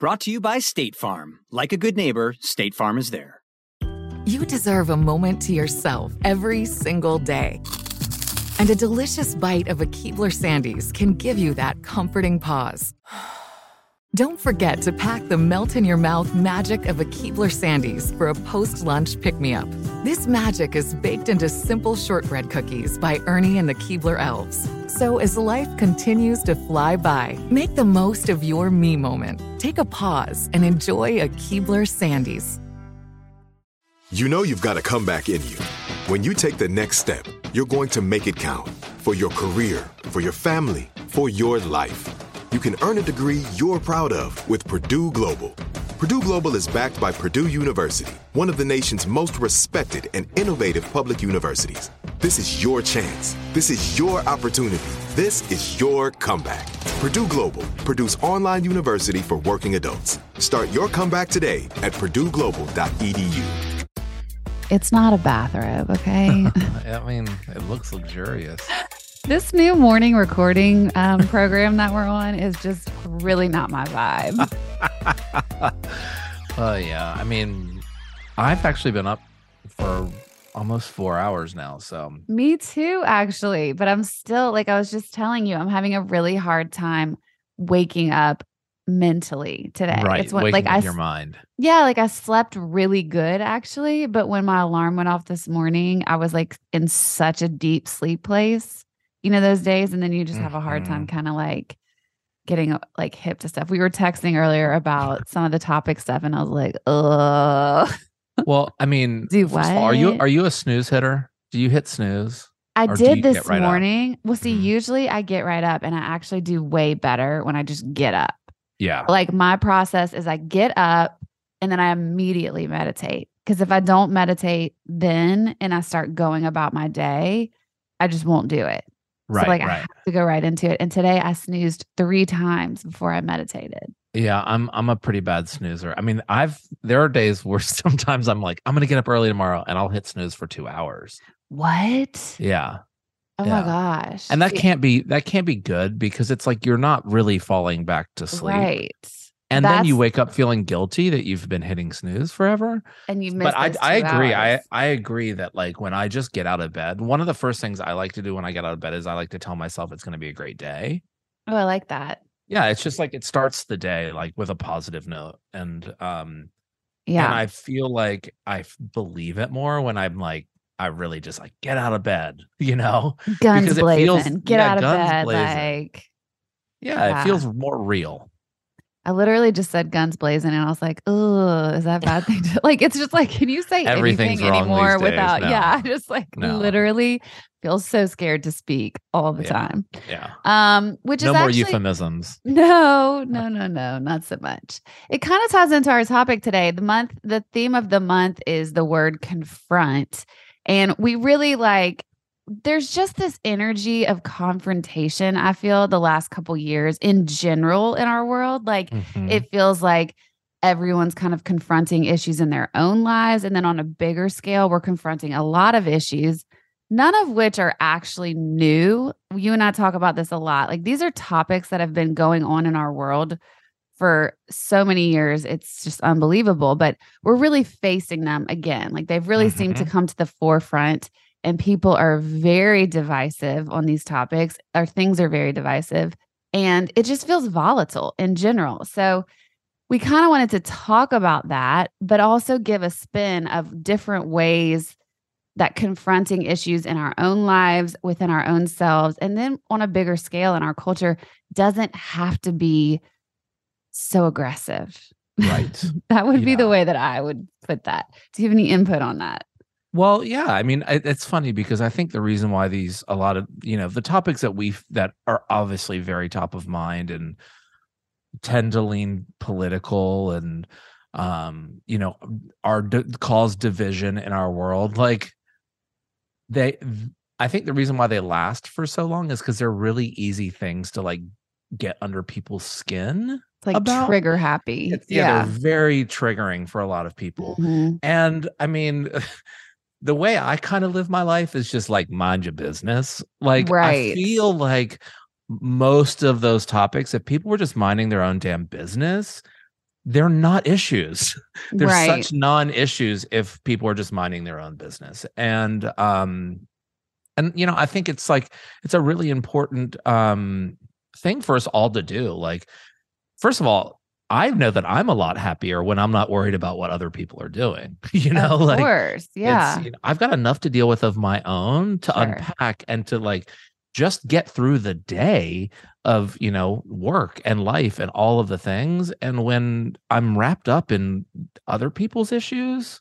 Brought to you by State Farm. Like a good neighbor, State Farm is there. You deserve a moment to yourself every single day. And a delicious bite of a Keebler Sandies can give you that comforting pause. Don't forget to pack the melt in your mouth magic of a Keebler Sandies for a post lunch pick me up. This magic is baked into simple shortbread cookies by Ernie and the Keebler Elves. So as life continues to fly by, make the most of your me moment. Take a pause and enjoy a Keebler Sandies. You know you've got a comeback in you. When you take the next step, you're going to make it count for your career, for your family, for your life. You can earn a degree you're proud of with Purdue Global. Purdue Global is backed by Purdue University, one of the nation's most respected and innovative public universities. This is your chance. This is your opportunity. This is your comeback. Purdue Global, Purdue's online university for working adults. Start your comeback today at purdueglobal.edu. It's not a bathrobe, okay? I mean, it looks luxurious. this new morning recording um, program that we're on is just really not my vibe. Oh yeah, I mean, I've actually been up for almost four hours now. So Me too, actually. But I'm still, like I was just telling you, I'm having a really hard time waking up mentally today. right, It's what, waking like up I, your mind. yeah, like I slept really good actually. But when my alarm went off this morning, I was like in such a deep sleep place, you know, those days. And then you just have a hard time Mm-hmm. kind of like getting like hip to stuff. We were texting earlier about some of the topic stuff, and I was like, ugh. Well, I mean, Do of all, are you are you a snooze hitter? Do you hit snooze? I Or do you did this right up? morning. Well, see, Mhm. usually I get right up and I actually do way better when I just get up. Yeah. Like my process is I get up and then I immediately meditate. Because if I don't meditate then and I start going about my day, I just won't do it. Right. so like I right. have to go right into it. And today I snoozed three times before I meditated. Yeah, I'm I'm a pretty bad snoozer. I mean, I've there are days where sometimes I'm like, I'm gonna get up early tomorrow and I'll hit snooze for two hours. What? Yeah. Oh Yeah. my gosh. And that can't be that can't be good because it's like you're not really falling back to sleep. right. And then you wake up feeling guilty that you've been hitting snooze forever. And you missed But I I agree. I hours. I agree that like when I just get out of bed, one of the first things I like to do when I get out of bed is I like to tell myself it's gonna be a great day. Oh, I like that. Yeah, it's just like it starts the day like with a positive note. And um Yeah. And I feel like i believe it more when I'm like, I really just like get out of bed, you know? guns because it blazing. feels- Get yeah, out of bed. blazing. Like Yeah, Yeah. it feels more real. I literally just said guns blazing, and I was like, "Oh, is that a bad thing?" To, like, it's just like, can you say anything anymore without? No. Yeah, I just like No. literally feel so scared to speak all the Yeah. time. Yeah. Um, which no is more actually euphemisms. no, no, no, no, not so much. It kind of ties into our topic today. The month, the theme of the month is the word confront. And we really like, there's just this energy of confrontation, I feel, the last couple years in general in our world. Like, Mhm. it feels like everyone's kind of confronting issues in their own lives. And then on a bigger scale, we're confronting a lot of issues, none of which are actually new. You and I talk about this a lot. Like these are topics that have been going on in our world for so many years. It's just unbelievable. But we're really facing them again. Like they've really seemed to come to the forefront. And people are very divisive on these topics, or things are very divisive. And it just feels volatile in general. So, we kind of wanted to talk about that, but also give a spin of different ways that confronting issues in our own lives, within our own selves, and then on a bigger scale in our culture doesn't have to be so aggressive. Right. that would be the way that I would put that. Do you have any input on that? Well, yeah. I mean, it's funny because I think the reason why these a lot of you know the topics that we that are obviously very top of mind and tend to lean political and um, you know, are d- cause division in our world. Like they, I think the reason why they last for so long is because they're really easy things to like get under people's skin. It's like about- trigger happy. It's- yeah, they're very triggering for a lot of people. Mhm. And I mean, the way I kind of live my life is just like mind your business. Like I feel like most of those topics, if people were just minding their own damn business, they're not issues. They're right. such non-issues if people are just minding their own business. And um and you know, I think it's like it's a really important um thing for us all to do. Like first of all, I know that I'm a lot happier when I'm not worried about what other people are doing. You know, like, of like course. Yeah. you know, I've got enough to deal with of my own to Sure. unpack and to like just get through the day of, you know, work and life and all of the things. And when I'm wrapped up in other people's issues,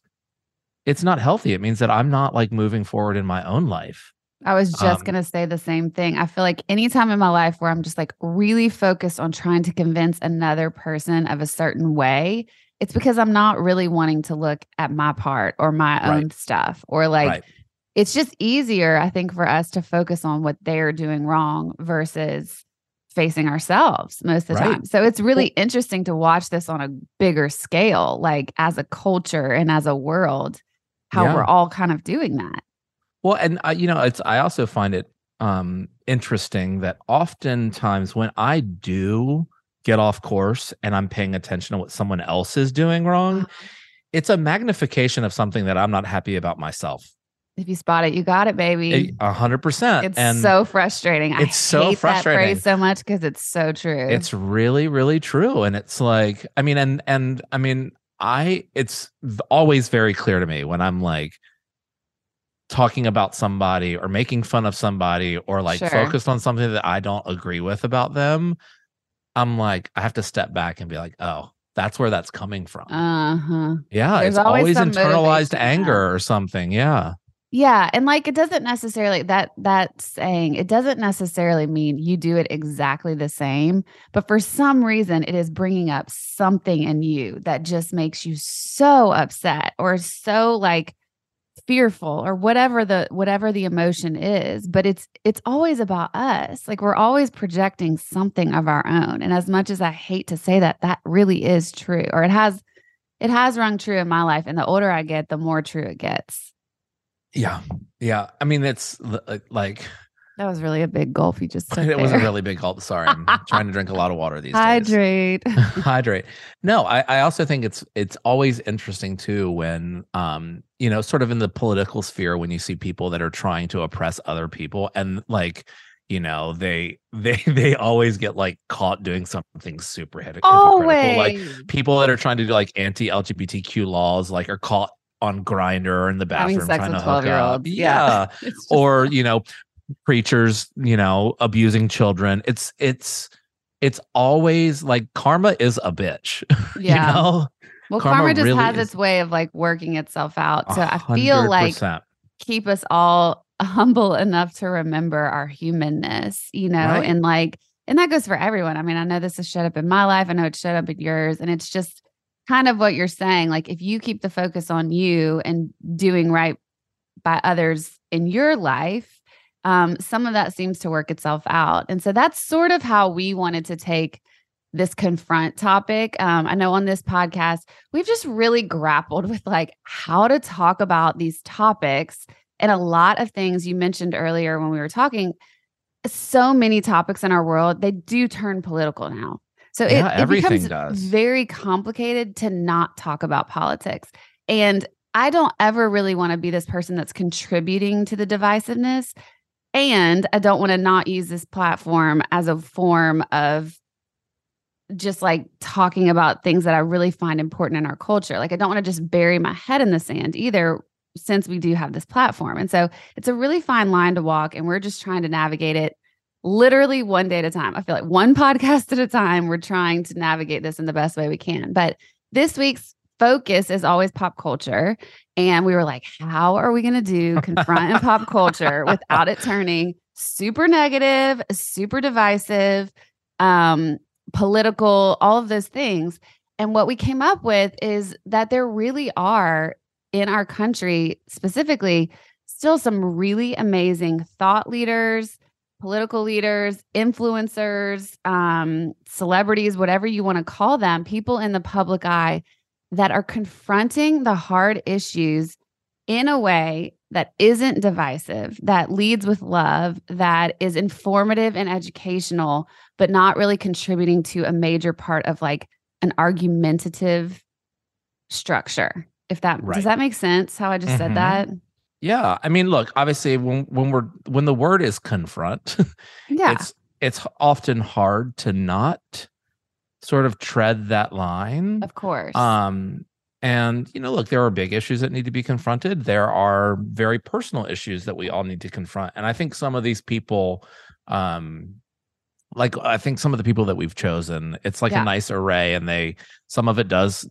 it's not healthy. It means that I'm not like moving forward in my own life. I was just Um, going to say the same thing. I feel like anytime in my life where I'm just like really focused on trying to convince another person of a certain way, it's because I'm not really wanting to look at my part or my Right. own stuff or like right. it's just easier I think for us to focus on what they're doing wrong versus facing ourselves most of the Right. time. So it's really interesting to watch this on a bigger scale like as a culture and as a world how Yeah. we're all kind of doing that. Well, and I, you know, it's I also find it um interesting that oftentimes when I do get off course and I'm paying attention to what someone else is doing wrong, Uh-huh. it's a magnification of something that I'm not happy about myself. If you spot it, you got it, baby. A hundred percent. It's And so frustrating. I it's so hate that frustrating. phrase so much because it's so true. it's really, really true. And it's like, I mean, and and I mean, I it's always very clear to me when I'm like talking about somebody or making fun of somebody or like Sure. focused on something that I don't agree with about them. I'm like, I have to step back and be like, oh, that's where that's coming from. uh huh. yeah, there's it's always always internalized anger or something. Yeah. Yeah, and like it doesn't necessarily that that saying it doesn't necessarily mean you do it exactly the same, but for some reason it is bringing up something in you that just makes you so upset or so like fearful or whatever the whatever the emotion is but it's it's always about us like we're always projecting something of our own and as much as i hate to say that that really is true or it has it has rung true in my life and the older i get the more true it gets Yeah. Yeah. I mean, it's uh, like, that was really a big gulp you just took it was a really big gulp. Sorry. I'm trying to drink a lot of water these days. hydrate hydrate no I, I also think it's it's always interesting too when um you know sort of in the political sphere when you see people that are trying to oppress other people and like you know they they they always get like caught doing something super hypocr- hypocritical like people that are trying to do like anti-lgbtq laws like are caught on Grindr or in the bathroom trying to hook 12-year-olds. up Yeah. yeah just- or you know preachers you know abusing children it's it's it's always like karma is a bitch yeah you know well karma karma, just really has its way of like working itself out so I feel like keep us all humble enough to remember our humanness, you know, Right. and like, and that goes for everyone. I mean, I know this has showed up in my life. I know it's showed up in yours. And it's just kind of what you're saying. Like, if you keep the focus on you and doing right by others in your life, um, some of that seems to work itself out. And so that's sort of how we wanted to take this confront topic. Um, I know on this podcast, we've just really grappled with like how to talk about these topics and a lot of things you mentioned earlier when we were talking. So many topics in our world, they do turn political now. So it- Yeah, it, everything becomes does. very complicated to not talk about politics. And I don't ever really want to be this person that's contributing to the divisiveness. And I don't want to not use this platform as a form of just like talking about things that I really find important in our culture. Like I don't want to just bury my head in the sand either since we do have this platform. And so it's a really fine line to walk and we're just trying to navigate it literally one day at a time. I feel like one podcast at a time we're trying to navigate this in the best way we can. But this week's focus is always pop culture and we were like how are we going to do confront pop culture without it turning super negative, super divisive, um political, all of those things. And what we came up with is that there really are in our country specifically still some really amazing thought leaders, political leaders, influencers, um, celebrities, whatever you want to call them, people in the public eye that are confronting the hard issues in a way that isn't divisive, that leads with love, that is informative and educational, but not really contributing to a major part of like an argumentative structure. If that Right. does that make sense how I just Mhm. said that? Yeah, I mean, look, obviously, when when we're when the word is confront, Yeah. it's it's often hard to not sort of tread that line. of course. Um, and you know, look, there are big issues that need to be confronted. There are very personal issues that we all need to confront. And I think some of these people, um, like I think some of the people that we've chosen, it's like Yeah. a nice array, and they some of it does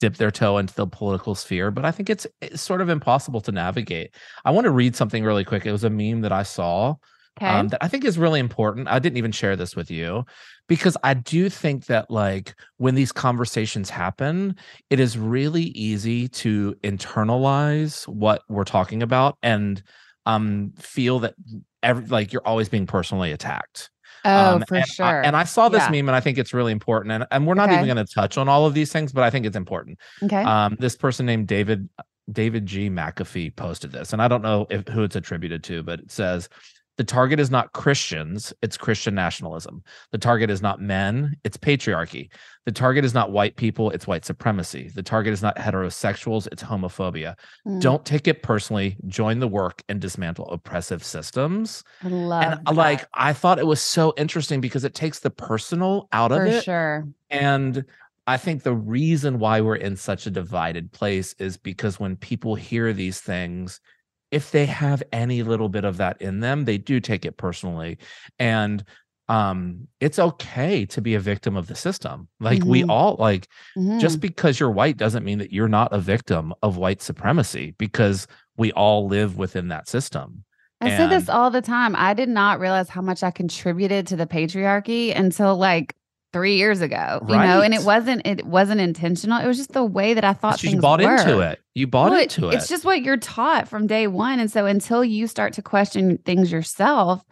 dip their toe into the political sphere, but I think it's, it's sort of impossible to navigate. I want to read something really quick. It was a meme that I saw okay. um, that I think is really important. I didn't even share this with you because I do think that like when these conversations happen, it is really easy to internalize what we're talking about and um feel that every like you're always being personally attacked. oh, Um, for and I- sure. and I saw this Yeah. meme and I think it's really important. And, and we're not Okay. even going to touch on all of these things, but I think it's important. okay. Um, this person named David David G. McAfee posted this, and I don't know if who it's attributed to, but it says the target is not Christians, it's Christian nationalism. The target is not men, it's patriarchy. The target is not white people, it's white supremacy. The target is not heterosexuals, it's homophobia. Mm, Don't take it personally. Join the work and dismantle oppressive systems. I love and uh, that, like I thought it was so interesting because it takes the personal out of for it. sure. And I think the reason why we're in such a divided place is because when people hear these things, if they have any little bit of that in them, they do take it personally. And um it's okay to be a victim of the system. Like we Mhm. all like Mhm. just because you're white doesn't mean that you're not a victim of white supremacy because we all live within that system. I say this all the time. I did not realize how much I contributed to the patriarchy until like three years ago. You know, and it wasn't it wasn't intentional. It was just the way that I thought things you bought were. into it. You bought Well, into it. It's just what you're taught from day one. And so until you start to question things yourself,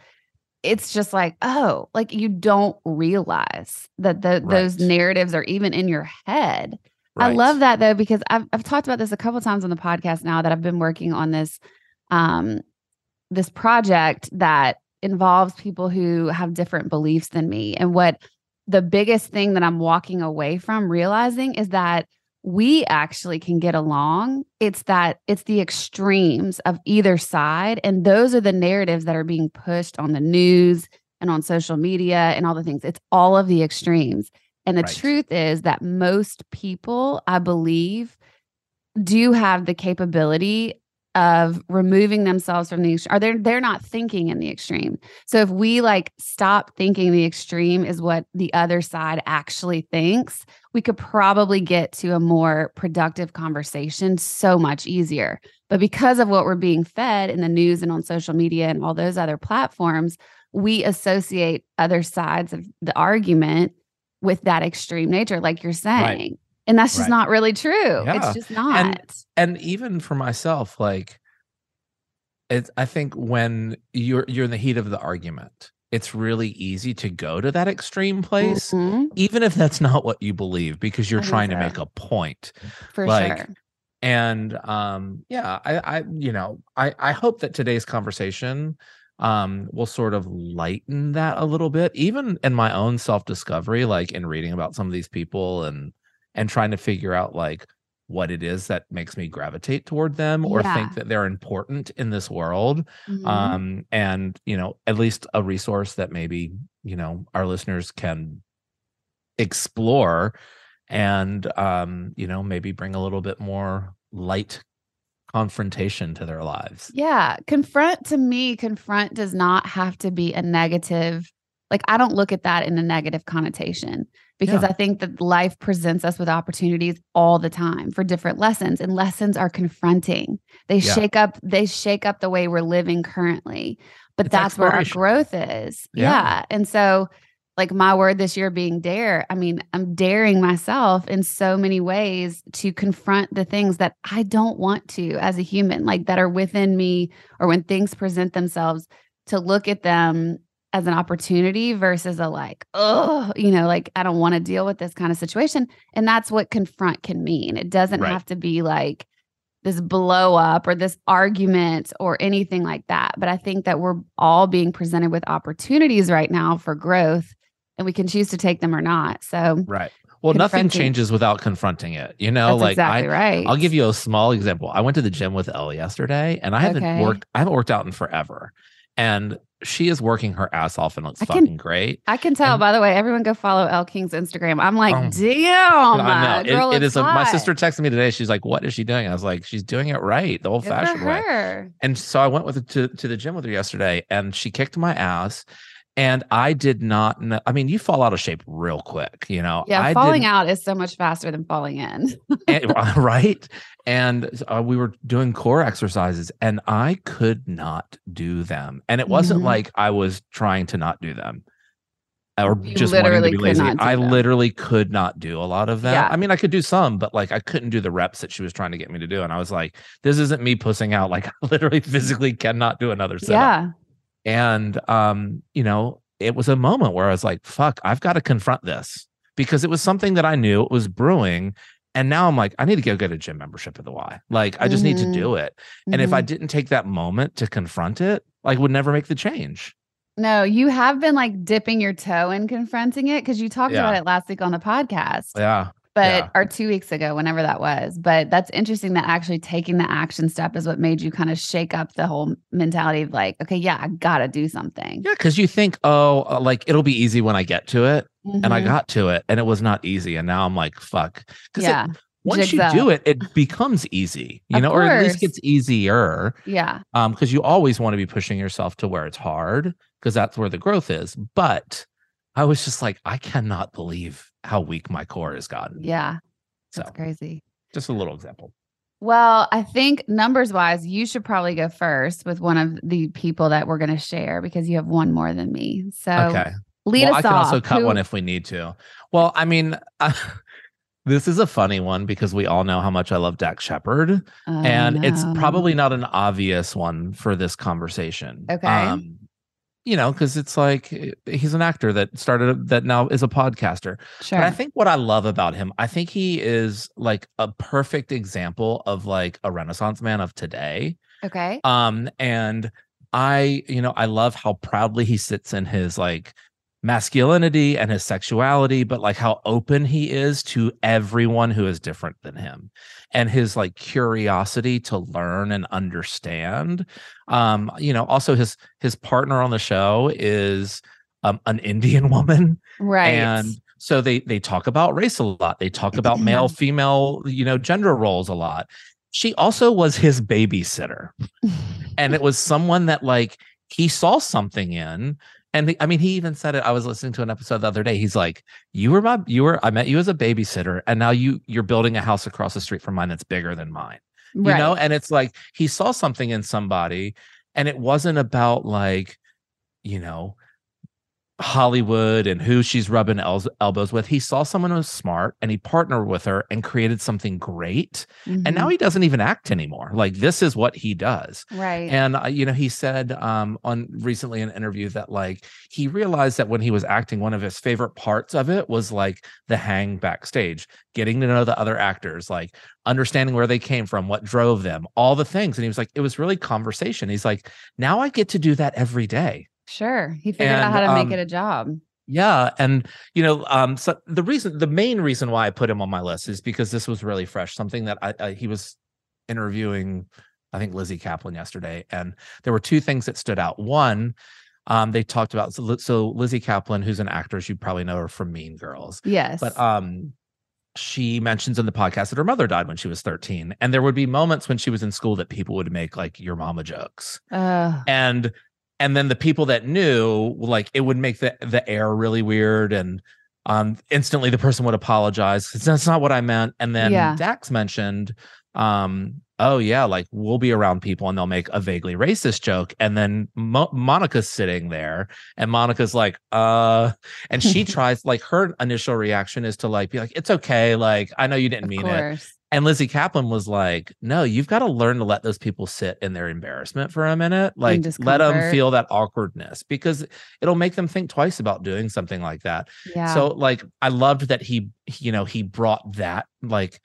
it's just like, oh, like you don't realize that the, those narratives are even in your head. I love that though, because I've I've talked about this a couple times on the podcast now that I've been working on this um this project that involves people who have different beliefs than me. And what the biggest thing that I'm walking away from realizing is that we actually can get along. It's that it's the extremes of either side. And those are the narratives that are being pushed on the news and on social media and all the things. It's all of the extremes. And the Right. truth is that most people, I believe, do have the capability of removing themselves from the extreme, or they're they're not thinking in the extreme. So if we like stop thinking the extreme is what the other side actually thinks, we could probably get to a more productive conversation so much easier. But because of what we're being fed in the news and on social media and all those other platforms, we associate other sides of the argument with that extreme nature, like you're saying. And that's just Right. not really true. Yeah. It's just not. and even for myself like it's i think when you're you're in the heat of the argument it's really easy to go to that extreme place Mhm, even if that's not what you believe because you're I trying to make a point for like, sure. and um yeah i i you know i i hope that today's conversation um will sort of lighten that a little bit even in my own self discovery like in reading about some of these people and and trying to figure out like what it is that makes me gravitate toward them or Yeah. think that they're important in this world Mhm. um and you know at least a resource that maybe you know our listeners can explore and um you know maybe bring a little bit more light confrontation to their lives Yeah. Confront to me, confront does not have to be a negative. Like, I don't look at that in a negative connotation because Yeah. I think that life presents us with opportunities all the time for different lessons, and lessons are confronting. They Yeah. shake up, they shake up the way we're living currently. But It's that's where our growth is. Yeah. yeah. And so like my word this year being dare. I mean, I'm daring myself in so many ways to confront the things that I don't want to as a human, like that are within me, or when things present themselves, to look at them as an opportunity versus a like, oh, you know, like I don't want to deal with this kind of situation. And that's what confront can mean. It doesn't Right. have to be like this blow up or this argument or anything like that. But I think that we're all being presented with opportunities right now for growth and we can choose to take them or not. So Right. Well, nothing changes without confronting it. You know, that's like exactly I, right. I'll give you a small example. I went to the gym with Elle yesterday, and I haven't Okay. worked. I haven't worked out in forever, and she is working her ass off and looks I can- fucking great. I can tell, and- by the way, everyone go follow El King's Instagram. I'm like, Um, damn. I know girl it, it is. A, my sister texted me today. She's like, "What is she doing?" I was like, "She's doing it right, the old fashioned way." And so I went with her to to the gym with her yesterday, and she kicked my ass. And I did not know. I mean, you fall out of shape real quick, you know. Yeah, I falling didn't- out is so much faster than falling in. and- right and uh, we were doing core exercises and i could not do them and it wasn't Mhm. like i was trying to not do them or You just wanting to literally be lazy i them. literally could not do a lot of them Yeah. i mean i could do some but like i couldn't do the reps that she was trying to get me to do and i was like this isn't me pussing out like i literally physically cannot do another set. yeah. And um you know it was a moment where i was like fuck i've got to confront this because it was something that i knew it was brewing and now i'm like i need to go get a gym membership at the y like i just need to do it and if i Mhm. didn't take that moment to confront it like would never make the change No, you have been like dipping your toe in confronting it because you talked Yeah. about it last week on the podcast. yeah but yeah. or two weeks ago, whenever that was. But that's interesting that actually taking the action step is what made you kind of shake up the whole mentality of like, okay, yeah, I gotta do something. yeah because you think oh uh, like it'll be easy when i get to it and i Mhm. got to it and it was not easy and now i'm like fuck yeah, once jigs you do it it becomes easy you Of know or at least course. gets easier yeah, um because you always want to be pushing yourself to where it's hard because that's where the growth is but i was just like i cannot believe how weak my core has gotten yeah. so That's crazy. just a little example Well, I think numbers wise, you should probably go first with one of the people that we're going to share because you have one more than me. So okay lead well us i can off. also cut Who- one if we need to well i mean this is a funny one because we all know how much i love Dax Shepard Oh, and it's probably not an obvious one for this conversation. Okay. Um, you know, because it's like eh, he's an actor that started that now is a podcaster. sure. But I think what I love about him, I think he is like a perfect example of like a renaissance man of today. okay. Um, and I, you know, I love how proudly he sits in his like masculinity and his sexuality, but like how open he is to everyone who is different than him and his like curiosity to learn and understand. Um, you know, also his his partner on the show is um, an Indian woman Right. and so they they talk about race a lot they talk about male female you know gender roles a lot she also was his babysitter and it was someone that like he saw something in and the- i mean he even said it i was listening to an episode the other day he's like you were my you were i met you as a babysitter and now you you're building a house across the street from mine that's bigger than mine. You know and it's like he saw something in somebody and it wasn't about like you know hollywood and who she's rubbing elbows with he saw someone who was smart and he partnered with her and created something great. And Mhm. now he doesn't even act anymore. Like this is what he does. Right. and uh, you know he said um on recently in an interview that like he realized that when he was acting one of his favorite parts of it was like the hang backstage getting to know the other actors like understanding where they came from what drove them all the things. And he was like it was really conversation. He's like now i get to do that every day Sure. He figured out how to make um, it a job. yeah, and you know, um, so the reason, the main reason why I put him on my list is because this was really fresh. Something that I, I he was interviewing, I think Lizzy Caplan yesterday, and there were two things that stood out. One, um, they talked about so, so Lizzy Caplan, who's an actress, you probably know her from Mean Girls, Yes. but um, she mentions in the podcast that her mother died when she was 13, and there would be moments when she was in school that people would make like your mama jokes uh, and and then the people that knew like it would make the the air really weird and um instantly the person would apologize that's not what i meant and then Yeah. dax mentioned um, oh yeah, like we'll be around people and they'll make a vaguely racist joke, and then Mo- Monica's sitting there, and Monica's like, uh, and she tries like her initial reaction is to like be like, it's okay, like I know you didn't Of mean it, course. And Lizzy Caplan was like, no, you've got to learn to let those people sit in their embarrassment for a minute, like let them feel that awkwardness because it'll make them think twice about doing something like that. Yeah. So like I loved that he you know he brought that like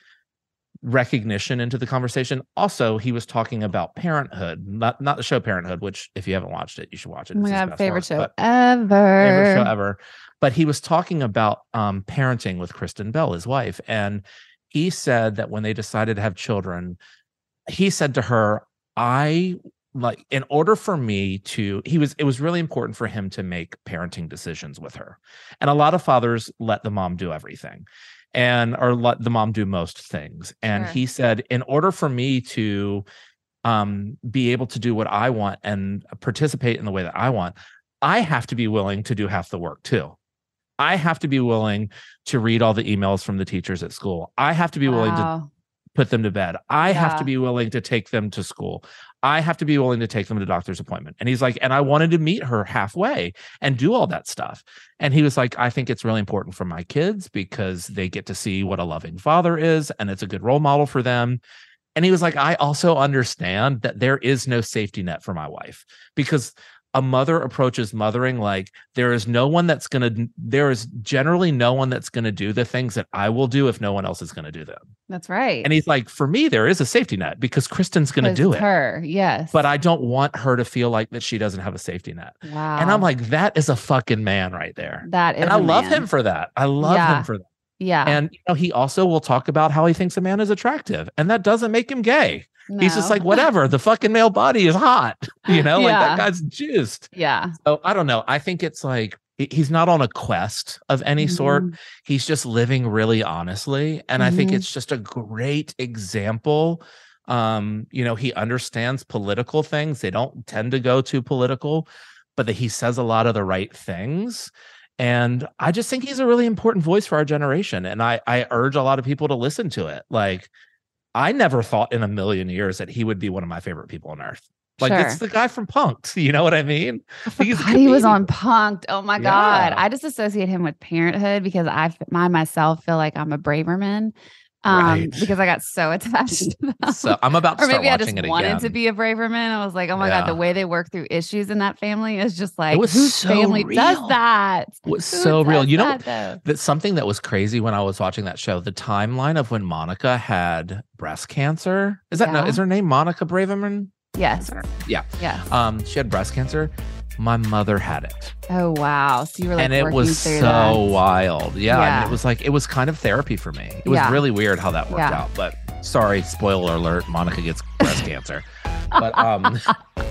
recognition into the conversation. Also, he was talking about parenthood, not not the show Parenthood, which if you haven't watched it, you should watch it. oh my god, favorite show ever. favorite show ever. But he was talking about um, parenting with Kristen Bell, his wife, and he said that when they decided to have children, he said to her, "I like in order for me to he was it was really important for him to make parenting decisions with her. And a lot of fathers let the mom do everything and or let the mom do most things. And Sure. he said in order for me to um be able to do what i want and participate in the way that i want i have to be willing to do half the work too i have to be willing to read all the emails from the teachers at school i have to be willing to put them to bed. I have to be willing to take them to school. I have to be willing to take them to doctor's appointment. And he's like, and I wanted to meet her halfway and do all that stuff. And he was like, I think it's really important for my kids because they get to see what a loving father is and it's a good role model for them. And he was like, I also understand that there is no safety net for my wife because a mother approaches mothering like there is no one that's going to there is generally no one that's going to do the things that I will do if no one else is going to do them. That's right. And he's like, for me, there is a safety net because Kristen's going to do it. Her, yes. But I don't want her to feel like that she doesn't have a safety net. wow. And I'm like, that is a fucking man right there. that is and I love man. him for that. I love Yeah. him for that. Yeah. And you know, he also will talk about how he thinks a man is attractive, and that doesn't make him gay. He's just like, whatever. The fucking male body is hot. You know, like that guy's juiced. yeah. So I don't know. I think it's like he's not on a quest of any sort. Mhm. He's just living really honestly. And I think Mhm. it's just a great example. Um, you know, he understands political things. They don't tend to go too political, but that he says a lot of the right things. And I just think he's a really important voice for our generation. And I I urge a lot of people to listen to it. Like, I never thought in a million years that he would be one of my favorite people on earth. Like it's the guy from Punk'd. You know what I mean? I He's a forgot he was on Punk'd. Oh my god! I just associate him with Parenthood because I, myself feel like I'm a Braverman, um, Right. because I got so attached to them. So I'm about to or start maybe I just wanted to be a Braverman. I was like, oh my god, the way they work through issues in that family is just like whose so family does that? It was Who so real. You know, that, that something that was crazy when I was watching that show, the timeline of when Monica had breast cancer. Is that no? Is her name Monica Braverman? Yes. Yeah. Yeah. Um, she had breast cancer. My mother had it, Oh wow. So you were like, and it was so that. wild. Yeah, I mean, Yeah. it was like it was kind of therapy for me. It was Yeah. really weird how that worked Yeah. out. But sorry, spoiler alert: Monica gets breast cancer. But um,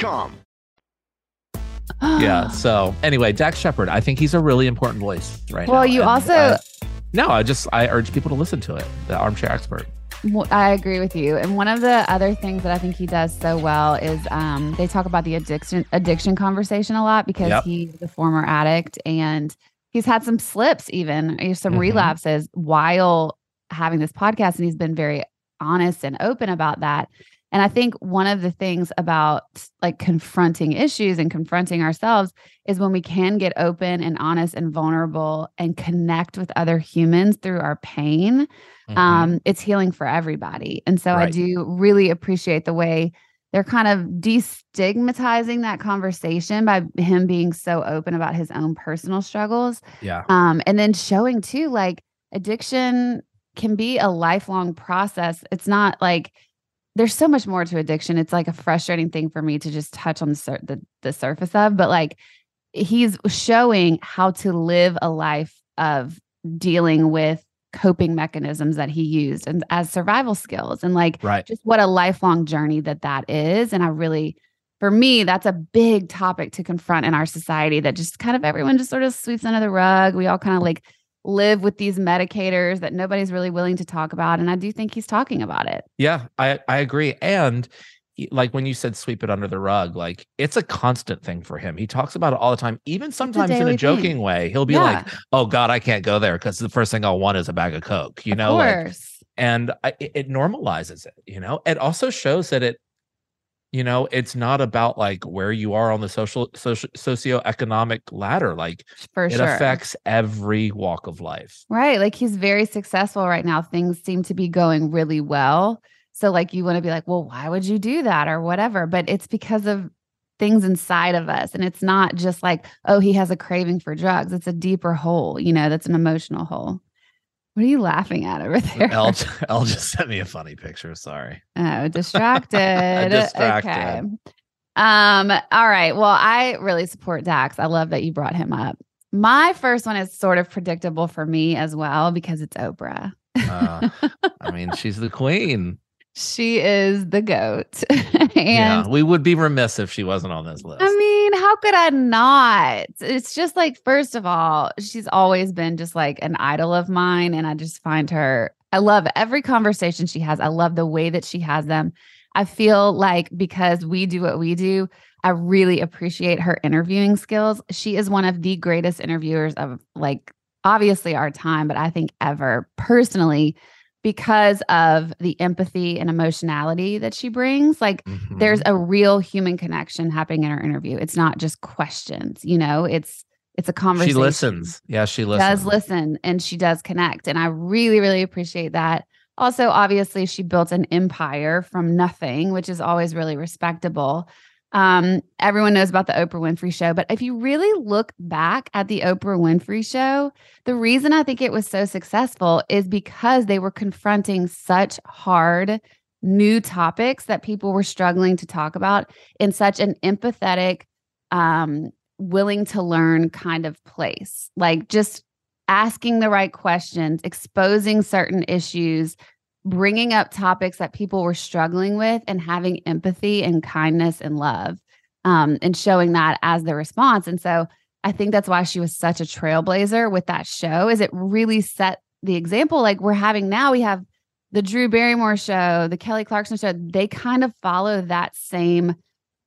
yeah. So anyway, Dax Shepard, I think he's a really important voice right now. Well, you and, also uh, no, I just I urge people to listen to it. The Armchair Expert. I agree with you. And one of the other things that I think he does so well is um, they talk about the addiction addiction conversation a lot because Yep. he's a former addict and he's had some slips, even or some Mhm. relapses while having this podcast, and he's been very honest and open about that. And I think one of the things about like confronting issues and confronting ourselves is when we can get open and honest and vulnerable and connect with other humans through our pain Mhm. um, it's healing for everybody. And so I do really appreciate the way they're kind of destigmatizing that conversation by him being so open about his own personal struggles. yeah. Um, and then showing too, like addiction can be a lifelong process. It's not like there's so much more to addiction. It's like a frustrating thing for me to just touch on the sur- the, the surface of, but like he's showing how to live a life of dealing with coping mechanisms that he used and as survival skills and like Right. just what a lifelong journey that that is and i really for me that's a big topic to confront in our society that just kind of everyone just sort of sweeps under the rug we all kind of like live with these medicators that nobody's really willing to talk about and i do think he's talking about it Yeah, I I agree. And like when you said sweep it under the rug, like it's a constant thing for him. He talks about it all the time, even sometimes in a joking thing. way. He'll be Yeah. like, "Oh God, I can't go there because the first thing I'll want is a bag of coke." You know, of like and I, it, it normalizes it you know it also shows that it you know it's not about like where you are on the social social socioeconomic ladder like for it sure affects every walk of life Right. Like he's very successful right now. Things seem to be going really well. So, like, you want to be like, well, why would you do that or whatever? But it's because of things inside of us. And it's not just like, oh, he has a craving for drugs. It's a deeper hole, you know, that's an emotional hole. What are you laughing at over there? El, El just sent me a funny picture sorry Oh, distracted. Distracted. Okay. Um, all right. Well, I really support Dax. I love that you brought him up. My first one is sort of predictable for me as well because it's Oprah. uh, i mean she's the queen She is the goat. and yeah we would be remiss if she wasn't on this list I mean, how could I not? It's just like, first of all, she's always been just like an idol of mine. And I just find her, I love every conversation she has. I love the way that she has them. I feel like because we do what we do, I really appreciate her interviewing skills. She is one of the greatest interviewers of like, obviously our time, but I think ever personally because of the empathy and emotionality that she brings. Like, Mhm. there's a real human connection happening in her interview. It's not just questions, you know, it's it's a conversation. she listens yeah she listens Does listen and she does connect. And I really, really appreciate that. Also, obviously, she built an empire from nothing, which is always really respectable. Um, everyone knows about the Oprah Winfrey show, but if you really look back at the Oprah Winfrey show, the reason I think it was so successful is because they were confronting such hard new topics that people were struggling to talk about in such an empathetic, um, willing to learn kind of place. Like just asking the right questions, exposing certain issues, bringing up topics that people were struggling with, and having empathy and kindness and love, um, and showing that as the response. And so I think that's why she was such a trailblazer with that show. Is it really set the example like we're having now? We have the Drew Barrymore show, the Kelly Clarkson show. They kind of follow that same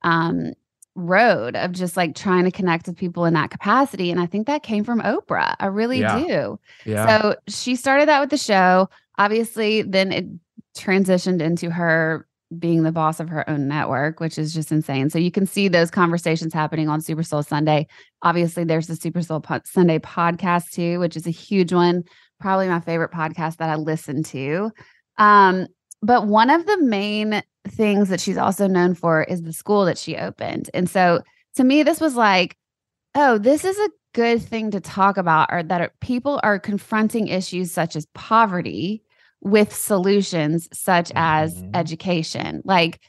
um, road of just like trying to connect with people in that capacity. And I think that came from Oprah. I really Yeah. do. yeah So she started that with the show. Obviously, then it transitioned into her being the boss of her own network, which is just insane. So you can see those conversations happening on Super Soul Sunday. Obviously, there's the Super Soul Po- Sunday podcast too, which is a huge one. Probably my favorite podcast that I listen to. Um, but one of the main things that she's also known for is the school that she opened. And so to me, this was like, oh, this is a good thing to talk about, or that people are confronting issues such as poverty with solutions such as Mhm. education. Like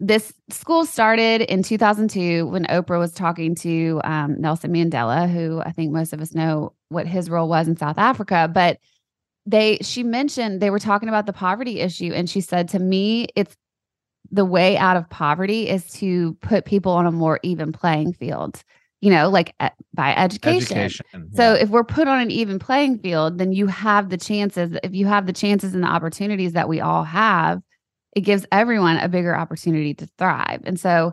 this school started in 2002 when Oprah was talking to um, Nelson Mandela, who I think most of us know what his role was in South Africa. But they, she mentioned they were talking about the poverty issue, and she said to me, it's the way out of poverty is to put people on a more even playing field. You know, like by education. Education. So if we're put on an even playing field, then you have the chances. If you have the chances and the opportunities that we all have, it gives everyone a bigger opportunity to thrive. And so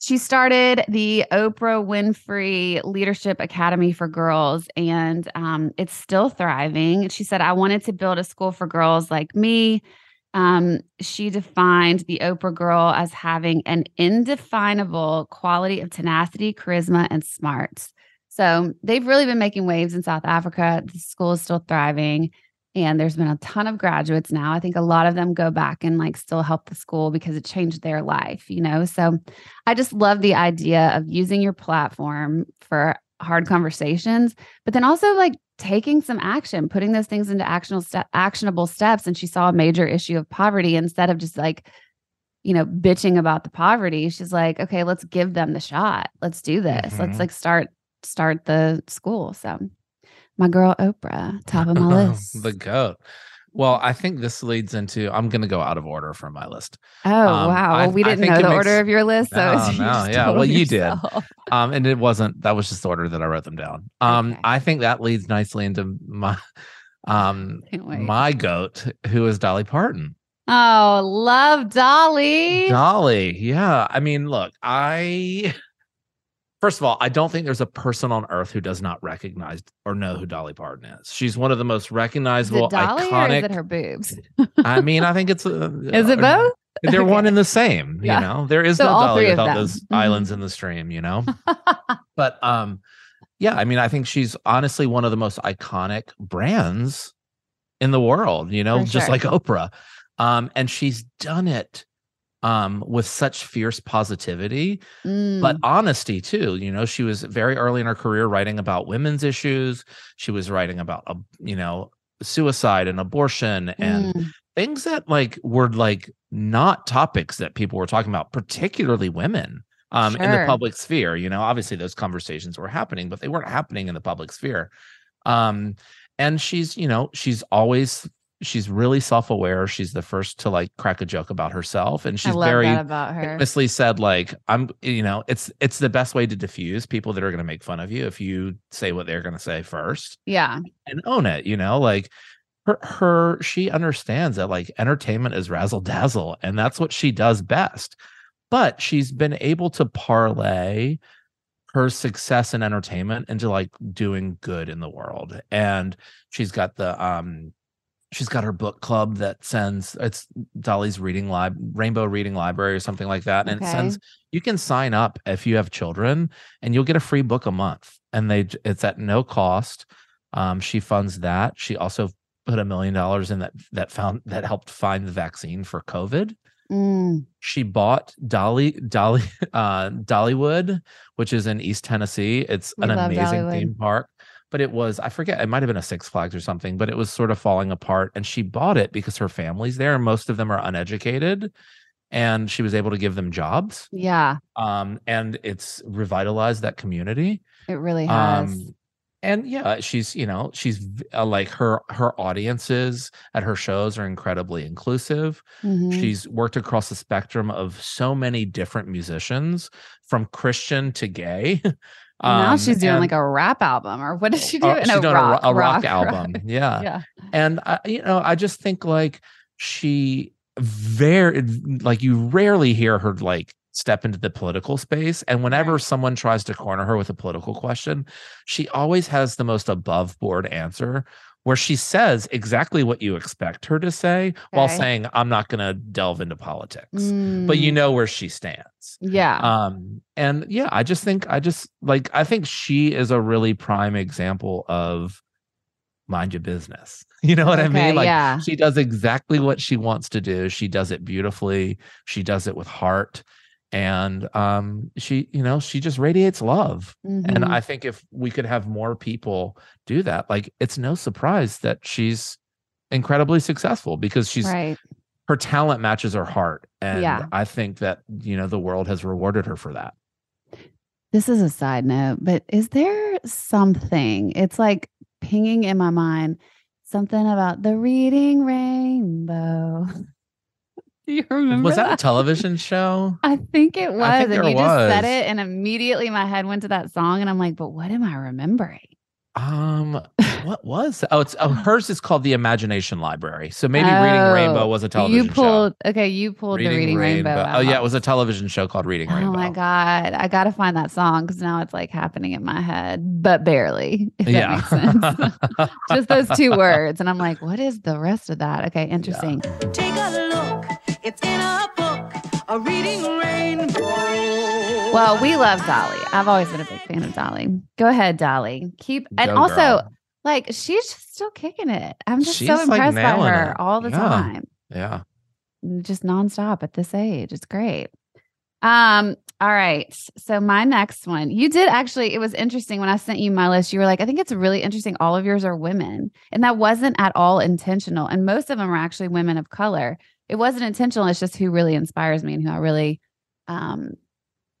she started the Oprah Winfrey Leadership Academy for Girls, and um, it's still thriving. She said, I wanted to build a school for girls like me. Um, she defined the Oprah girl as having an indefinable quality of tenacity, charisma, and smarts. So they've really been making waves in South Africa. The school is still thriving. And there's been a ton of graduates now. I think a lot of them go back and like still help the school because it changed their life, you know? So I just love the idea of using your platform for hard conversations, but then also like taking some action, putting those things into actionable, ste- actionable steps. And she saw a major issue of poverty instead of just like, you know, bitching about the poverty. She's like, okay, let's give them the shot. Let's do this. Let's Mhm. like start start the school. So my girl Oprah, top of my list. the goat. Well, I think this leads into I'm going to go out of order from my list. Oh Um, wow! Well, we I didn't think know the makes- order of your list, so No, you no, yeah. Well, you did. Um, and it wasn't. That was just the order that I wrote them down. Um, Okay. I think that leads nicely into my, um, my goat, who is Dolly Parton. Oh, love Dolly. Dolly, yeah. I mean, look, I first of all, I don't think there's a person on earth who does not recognize or know who Dolly Parton is. She's one of the most Is recognizable, it Dolly or is it her boobs? I mean, I think it's uh, Is it both? They're one Okay. and the same. Yeah. You know, there is So no Dolly without those Mhm. islands in the stream. You know, but um, yeah. I mean, I think she's honestly one of the most iconic brands in the world. You know, For just sure. like Oprah. Um, and she's done it um with such fierce positivity but Mm, honesty too you know she was very early in her career writing about women's issues. She was writing about uh, you know suicide and abortion and mm, things that like were like not topics that people were talking about particularly women um in the public sphere you know obviously those conversations were happening but they weren't happening in the public sphere. Um and she's you know she's always she's really self-aware. She's the first to like crack a joke about herself and she's very about her. famously said like i'm you know it's it's the best way to diffuse people that are going to make fun of you if you say what they're going to say first Yeah, and own it you know? Like her her she understands that like entertainment is razzle dazzle and that's what she does best. But she's been able to parlay her success in entertainment into like doing good in the world and she's got the um she's got her book club that sends it's Dolly's reading lib rainbow reading library or something like that and Okay. it sends you can sign up if you have children and you'll get a free book a month and they it's at no cost um she funds that she also put a million dollars in that that found that helped find the vaccine for covid Mm, she bought Dolly Dolly uh Dollywood, which is in East Tennessee. It's We an amazing Dollywood. theme park. But it was, I forget, it might have been a Six Flags or something, but it was sort of falling apart. And she bought it because her family's there and most of them are uneducated. And she was able to give them jobs. yeah, Um, and it's revitalized that community. it really has. Um, and yeah, she's you know she's uh, like her her audiences at her shows are incredibly inclusive. Mhm. She's worked across the spectrum of so many different musicians, from Christian to gay. now Um, she's doing and- like a rap album, or what did she do? uh, No, she's doing rock, a, a rock, rock album. Yeah. yeah, And I, you know, I just think like she very like you rarely hear her like step into the political space and whenever Right. someone tries to corner her with a political question she always has the most above board answer where she says exactly what you expect her to say while saying i'm not going to delve into politics but you Mm, know where she stands. Yeah, um and yeah i just think i just like i think she is a really prime example of mind your business. You know what i mean? Like yeah. she does exactly what she wants to do. She does it beautifully. She does it with heart and um she you know she just radiates love and Mhm. i think if we could have more people do that like it's no surprise that she's incredibly successful because she's right. her talent matches her heart and Yeah. i think that you know the world has rewarded her for that This is a side note, but is there something? It's like pinging in my mind something about the reading rainbow. You remember Was that, that? a television show? I think it was. Think and you just said it, and immediately my head went to that song, and I'm like, but what am I remembering? Um, what was? Oh, it's oh, hers is called the Imagination Library. So maybe Reading Rainbow Oh, was a television show. You pulled okay, you pulled show. the Reading Rainbow. Oh yeah, it was a television show called Reading Oh Rainbow. Oh my god, I gotta find that song because now it's like happening in my head, but barely. If that makes sense. Just those two words, and I'm like, what is the rest of that? Okay, interesting. Take a look. It's in a book, a reading rainbow. Well, we love Dolly. I've always been a big fan of Dolly. Go ahead, Dolly. Keep and Go, also girl. like she's just still kicking it. I'm just She's, so like, impressed by her it. all the Yeah. time. yeah. just nonstop at this age. It's great. Um, all right. So my next one, you did actually, it was interesting when I sent you my list. You were like, I think it's really interesting. All of yours are women. And that wasn't at all intentional. And most of them are actually women of color. It wasn't intentional. It's just who really inspires me and who I really um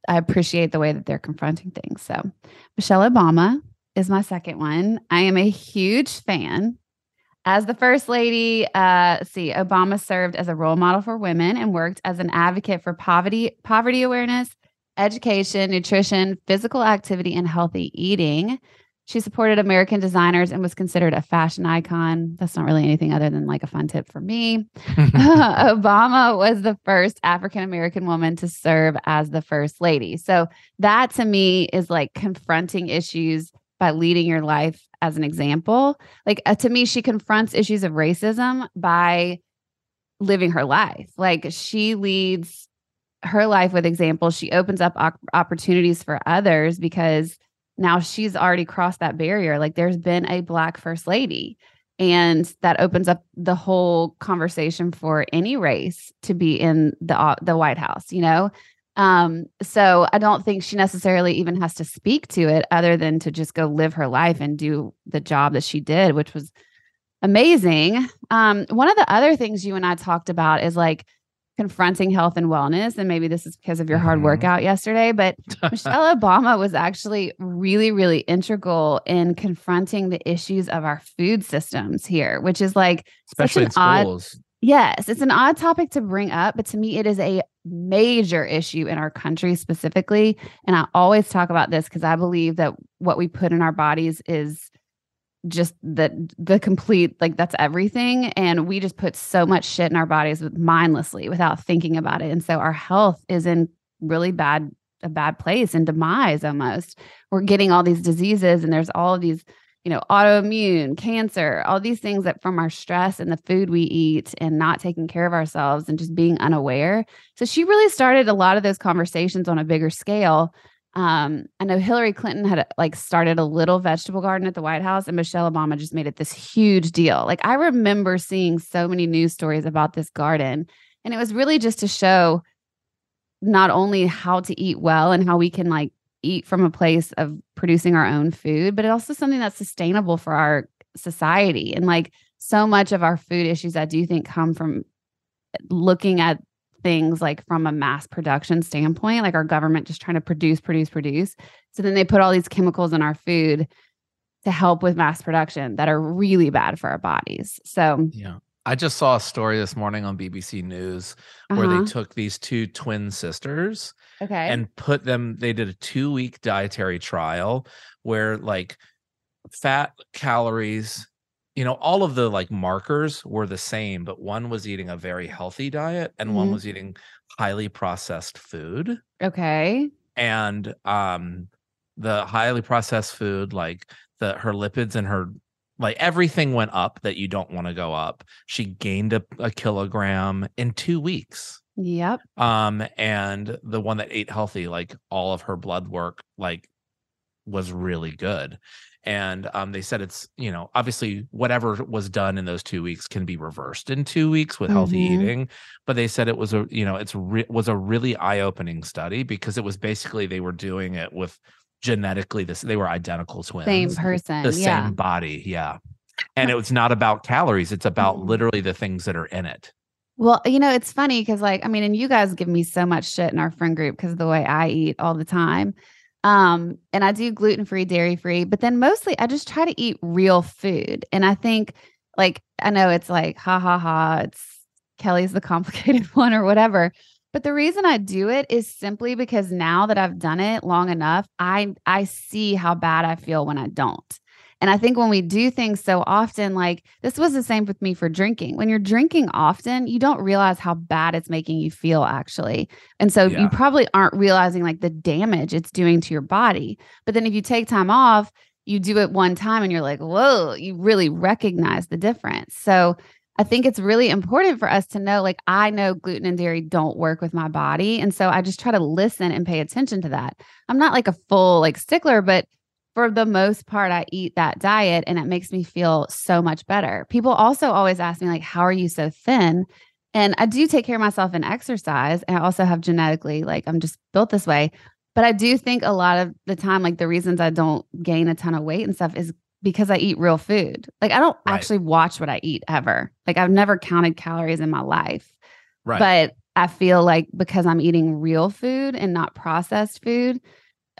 I appreciate the way that they're confronting things. So Michelle Obama is my second one. I am a huge fan. As the first lady, uh, see, Obama served as a role model for women and worked as an advocate for poverty, poverty awareness, education, nutrition, physical activity, and healthy eating. She supported American designers and was considered a fashion icon. That's not really anything other than like a fun tip for me. Obama was the first African American woman to serve as the first lady. So that to me is like confronting issues by leading your life as an example. Like uh, to me, she confronts issues of racism by living her life. Like she leads her life with examples. She opens up op- opportunities for others because now she's already crossed that barrier. Like there's been a black first lady. And that opens up the whole conversation for any race to be in the uh, the White House, you know. Um, so I don't think she necessarily even has to speak to it other than to just go live her life and do the job that she did, which was amazing. Um, one of the other things you and I talked about is like confronting health and wellness. And maybe this is because of your hard Mhm. workout yesterday, but Michelle Obama was actually really, really integral in confronting the issues of our food systems here, which is like Especially in such odd schools. Yes, it's an odd topic to bring up, but to me, it is a major issue in our country specifically. And I always talk about this because I believe that what we put in our bodies is just the the complete like that's everything and we just put so much shit in our bodies mindlessly without thinking about it and so our health is in really bad a bad place and demise almost we're getting all these diseases and there's all of these you know, autoimmune, cancer, all these things that from our stress and the food we eat and not taking care of ourselves and just being unaware. So she really started a lot of those conversations on a bigger scale. Um, I know Hillary Clinton had like started a little vegetable garden at the White House, and Michelle Obama just made it this huge deal. Like I remember seeing so many news stories about this garden, and it was really just to show not only how to eat well and how we can like eat from a place of producing our own food, but also something that's sustainable for our society. And like so much of our food issues, I do think come from looking at things like from a mass production standpoint, like our government just trying to produce, produce, produce. So then they put all these chemicals in our food to help with mass production that are really bad for our bodies. So, Yeah. I just saw a story this morning on BBC News where Uh-huh. they took these two twin sisters okay. and put them they did a 2 week dietary trial where like fat calories you know all of the like markers were the same but one was eating a very healthy diet and one Mhm. was eating highly processed food okay. and um the highly processed food like the her lipids and her like everything went up that you don't want to go up she gained a, a kilogram in two weeks Yep. um and the one that ate healthy like all of her blood work like was really good and um they said it's you know obviously whatever was done in those two weeks can be reversed in two weeks with healthy Mhm. eating but they said it was a you know it's re- was a really eye-opening study because it was basically they were doing it with genetically this they were identical twins Same person. the yeah. same body yeah and it was not about calories it's about Mhm. literally the things that are in it Well, you know, it's funny because, like, I mean, and you guys give me so much shit in our friend group because of the way I eat all the time. Um, and I do gluten free, dairy free, but then mostly I just try to eat real food. And I think, like, I know it's like, ha ha ha, it's Kelly's the complicated one or whatever. But the reason I do it is simply because now that I've done it long enough, I I see how bad I feel when I don't. And I think when we do things so often, like this was the same with me for drinking. When you're drinking often, you don't realize how bad it's making you feel, actually. And so Yeah. you probably aren't realizing like the damage it's doing to your body. But then if you take time off, you do it one time and you're like, whoa, you really recognize the difference. So I think it's really important for us to know like, I know gluten and dairy don't work with my body. And so I just try to listen and pay attention to that. I'm not like a full like stickler, but for the most part, I eat that diet and it makes me feel so much better. People also always ask me, like, how are you so thin? And I do take care of myself and exercise. And I also have genetically, like, I'm just built this way. But I do think a lot of the time, like, the reasons I don't gain a ton of weight and stuff is because I eat real food. Like, I don't Right. actually watch what I eat ever. Like, I've never counted calories in my life. Right. But I feel like because I'm eating real food and not processed food,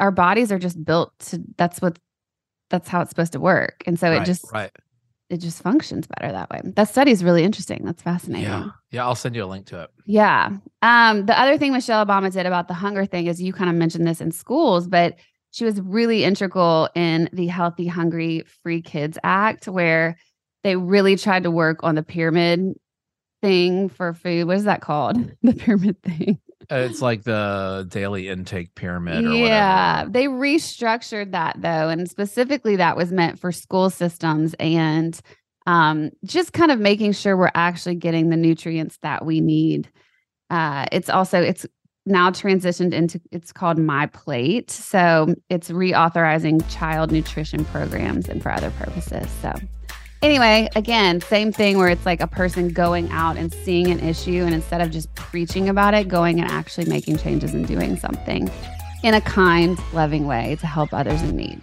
our bodies are just built to that's what that's how it's supposed to work. And so right, it just right. it just functions better that way. That study is really interesting. That's fascinating. Yeah. Yeah. I'll send you a link to it. Yeah. Um, the other thing Michelle Obama did about the hunger thing is you kind of mentioned this in schools, but she was really integral in the Healthy Hunger Free Kids Act, where they really tried to work on the pyramid thing for food. What is that called? The pyramid thing. Uh, It's like the daily intake pyramid or Yeah, they restructured that though, and specifically that was meant for school systems and um, just kind of making sure we're actually getting the nutrients that we need. Uh, it's also it's now transitioned into it's called My Plate, so it's reauthorizing child nutrition programs and for other purposes. So. Anyway, again, same thing where it's like a person going out and seeing an issue and instead of just preaching about it, going and actually making changes and doing something in a kind, loving way to help others in need.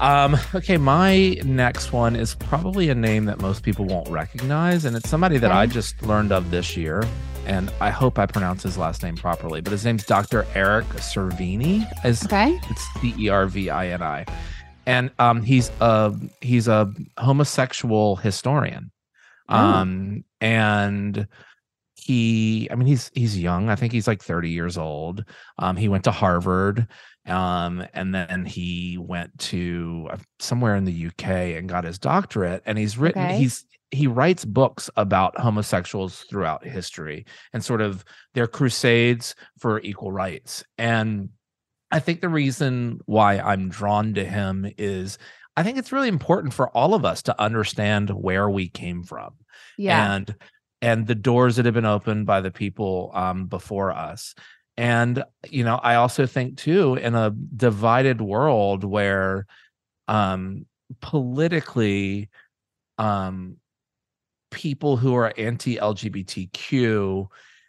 Um, okay, my next one is probably a name that most people won't recognize, and it's somebody that I just learned of this year, and I hope I pronounce his last name properly. But his name's Dr. Eric Cervini. Is Okay. it's C E R V I N I, and um, he's a he's a homosexual historian, Oh. um, and he i mean he's he's young i think he's like 30 years old um he went to harvard um and then he went to uh, somewhere in the uk and got his doctorate and he's written Okay. he's he writes books about homosexuals throughout history and sort of their crusades for equal rights and i think the reason why i'm drawn to him is i think it's really important for all of us to understand where we came from Yeah. and and the doors that have been opened by the people um, before us and you know i also think too in a divided world where um politically um people who are anti-lgbtq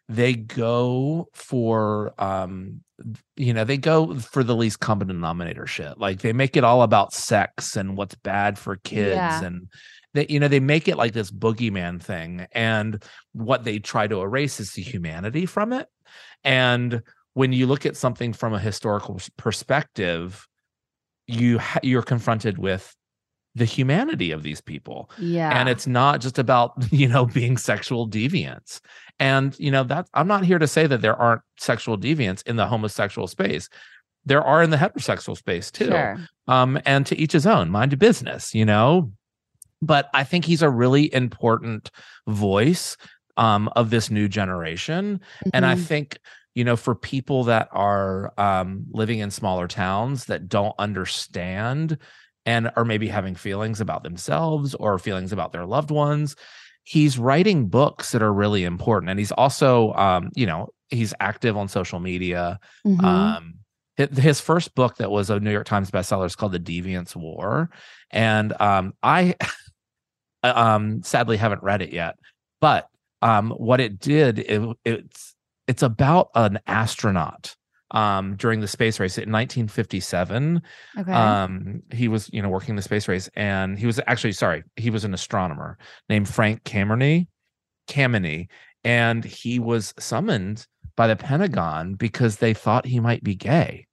they go for um you know they go for the least common denominator shit like they make it all about sex and what's bad for kids Yeah. and they you know they make it like this boogeyman thing and what they try to erase is the humanity from it. And when you look at something from a historical perspective you ha- you're confronted with the humanity of these people. Yeah. and it's not just about you know being sexual deviants. And you know that i'm not here to say that there aren't sexual deviants in the homosexual space. There are in the heterosexual space too. Sure. um and to each his own mind your business you know but i think he's a really important voice um of this new generation and i Mhm. think you know for people that are um living in smaller towns that don't understand and are maybe having feelings about themselves or feelings about their loved ones he's writing books that are really important and he's also um you know he's active on social media Mhm. um his first book that was a new york times bestseller is called the Deviant's War and um i um sadly haven't read it yet. But um what it did it, it's it's about an astronaut um during the space race in 1957 Okay. um he was you know working the space race and he was actually sorry he was an astronomer named frank camerny Kameny, and he was summoned by the pentagon because they thought he might be gay.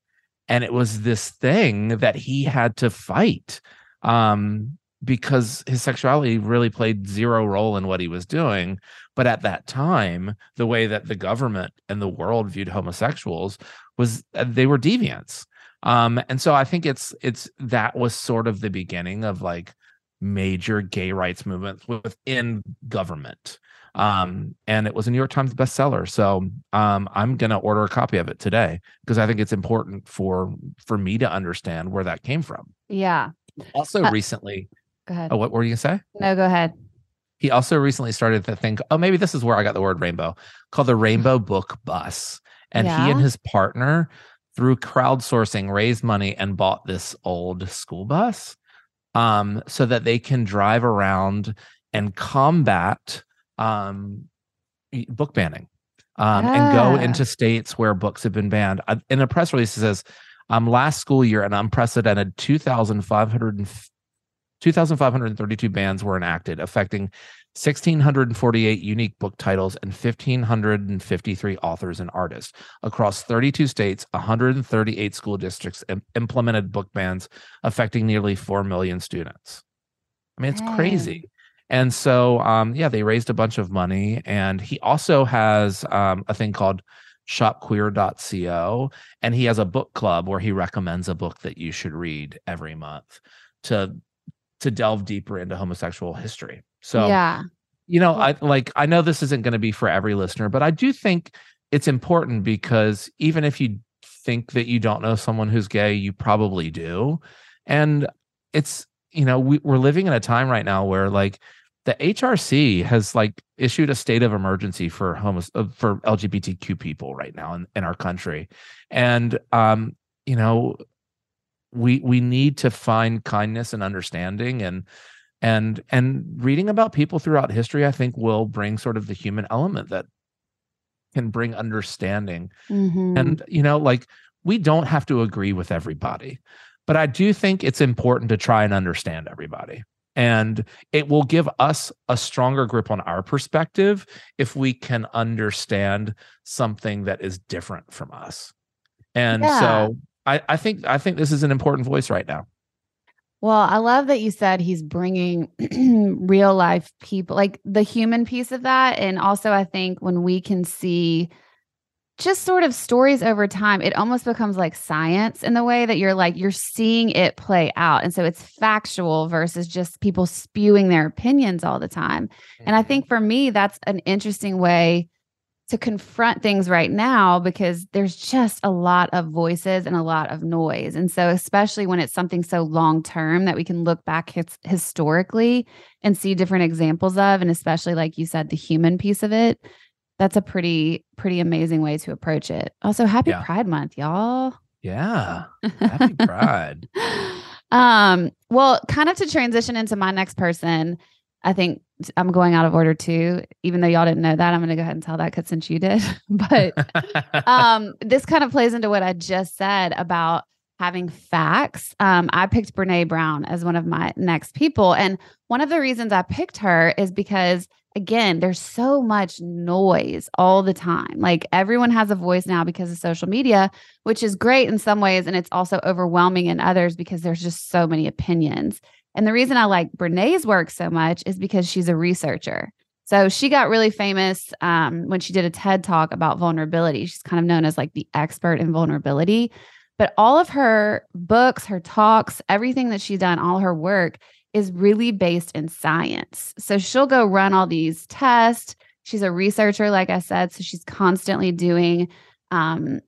And it was this thing that he had to fight um because his sexuality really played zero role in what he was doing but at that time the way that the government and the world viewed homosexuals was uh, they were deviants. Um and so i think it's it's that was sort of the beginning of like major gay rights movements within government. Um and it was a new york times bestseller. So um i'm gonna order a copy of it today because i think it's important for for me to understand where that came from. Yeah. also Uh, recently Go ahead. oh what were you gonna say No, go ahead. he also recently started to think, oh, maybe this is where I got the word rainbow, called the Rainbow Book Bus. And he and his partner, through crowdsourcing, raised money and bought this old school bus um, so that they can drive around and combat um, book banning um, and go Ah. into states where books have been banned. In a press release, it says, um, last school year, an unprecedented 2,500 and 2,532 bans were enacted, affecting 1,648 unique book titles and 1,553 authors and artists across 32 states. 138 school districts im- implemented book bans, affecting nearly 4 million students. I mean, it's crazy. And so, um, yeah, they raised a bunch of money. And he also has um, a thing called shopqueer.co. And he has a book club where he recommends a book that you should read every month to to delve deeper into homosexual history. So yeah. you know, I like I know this isn't going to be for every listener, but I do think it's important because even if you think that you don't know someone who's gay, you probably do. And it's, you know, we, we're living in a time right now where like the HRC has like issued a state of emergency for homos uh, for LGBTQ people right now in, in our country. And um, you know, we we need to find kindness and understanding and and and reading about people throughout history i think will bring sort of the human element that can bring understanding Mhm. and you know like we don't have to agree with everybody but i do think it's important to try and understand everybody and it will give us a stronger grip on our perspective if we can understand something that is different from us and Yeah. so I, I think i think this is an important voice right now Well, I love that you said he's bringing real life people, like the human piece of that. And also, I think when we can see just sort of stories over time, it almost becomes like science in the way that you're like, you're seeing it play out. And so it's factual versus just people spewing their opinions all the time. And I mm-hmm. think for me, that's an interesting way to confront things right now because there's just a lot of voices and a lot of noise. And so, especially when it's something so long term that we can look back his- historically and see different examples of, and especially like you said, the human piece of it, that's a pretty, pretty amazing way to approach it. Also, happy Yeah. Pride Month, y'all. yeah happy pride um, well, kind of to transition into my next person, I think I'm going out of order too, even though y'all didn't know that. I'm going to go ahead and tell that because since you did, but um, this kind of plays into what I just said about having facts. Um, I picked Brene Brown as one of my next people. And one of the reasons I picked her is because, again, there's so much noise all the time. Like everyone has a voice now because of social media, which is great in some ways. And it's also overwhelming in others because there's just so many opinions. And the reason I like Brene's work so much is because she's a researcher. So she got really famous um, when she did a TED talk about vulnerability. She's kind of known as like the expert in vulnerability. But all of her books, her talks, everything that she's done, all her work is really based in science. So she'll go run all these tests. She's a researcher, like I said. So she's constantly doing um,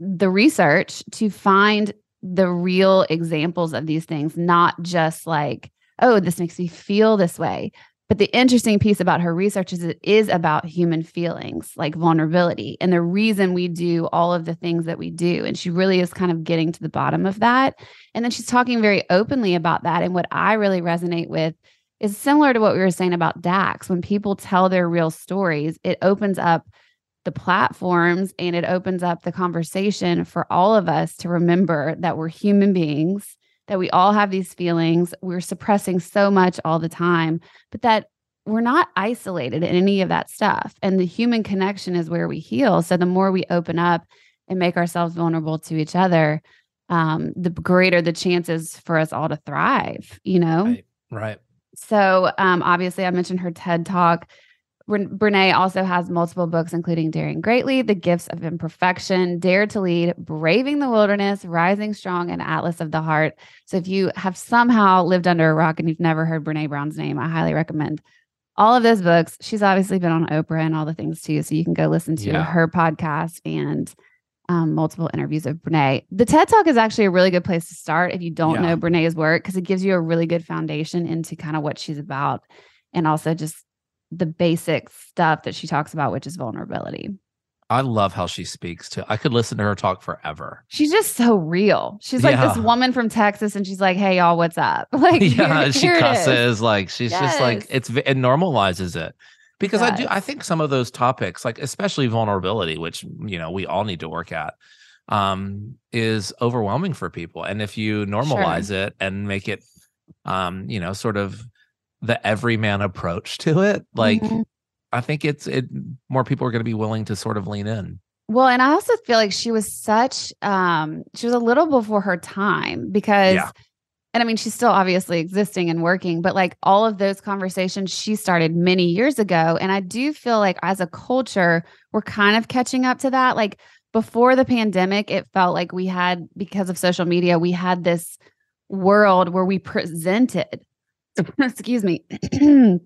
the research to find the real examples of these things, not just like, oh, this makes me feel this way, but the interesting piece about her research is it is about human feelings, like vulnerability, and the reason we do all of the things that we do. And she really is kind of getting to the bottom of that. And then she's talking very openly about that. And what I really resonate with is similar to what we were saying about Dax. When people tell their real stories, it opens up the platforms and it opens up the conversation for all of us to remember that we're human beings that we all have these feelings. We're suppressing so much all the time, but that we're not isolated in any of that stuff. And the human connection is where we heal. So the more we open up and make ourselves vulnerable to each other, um, the greater the chances for us all to thrive, you know? Right. right. So um, obviously, I mentioned her TED talk. Brene also has multiple books, including Daring Greatly, The Gifts of Imperfection, Dare to Lead, Braving the Wilderness, Rising Strong, and Atlas of the Heart. So if you have somehow lived under a rock and you've never heard Brene Brown's name, I highly recommend all of those books. She's obviously been on Oprah and all the things too. So you can go listen to yeah. her podcast and um, multiple interviews of Brene. The TED Talk is actually a really good place to start if you don't yeah. know Brene's work because it gives you a really good foundation into kind of what she's about and also just the basic stuff that she talks about, which is vulnerability. I love how she speaks too. I could listen to her talk forever. She's just so real. She's like yeah. this woman from Texas, and she's like, "Hey y'all, what's up?" Like, yeah, here, she here cusses. Like she's yes. just like it's it normalizes it because I do. I think some of those topics, like especially vulnerability, which you know we all need to work at, um, is overwhelming for people. And if you normalize sure. it and make it, um, you know, sort of the everyman approach to it, like mm-hmm. I think it's it more people are going to be willing to sort of lean in. Well, and I also feel like she was such um she was a little before her time because yeah. and I mean she's still obviously existing and working, but like all of those conversations she started many years ago and I do feel like as a culture we're kind of catching up to that like before the pandemic it felt like we had because of social media we had this world where we presented excuse me,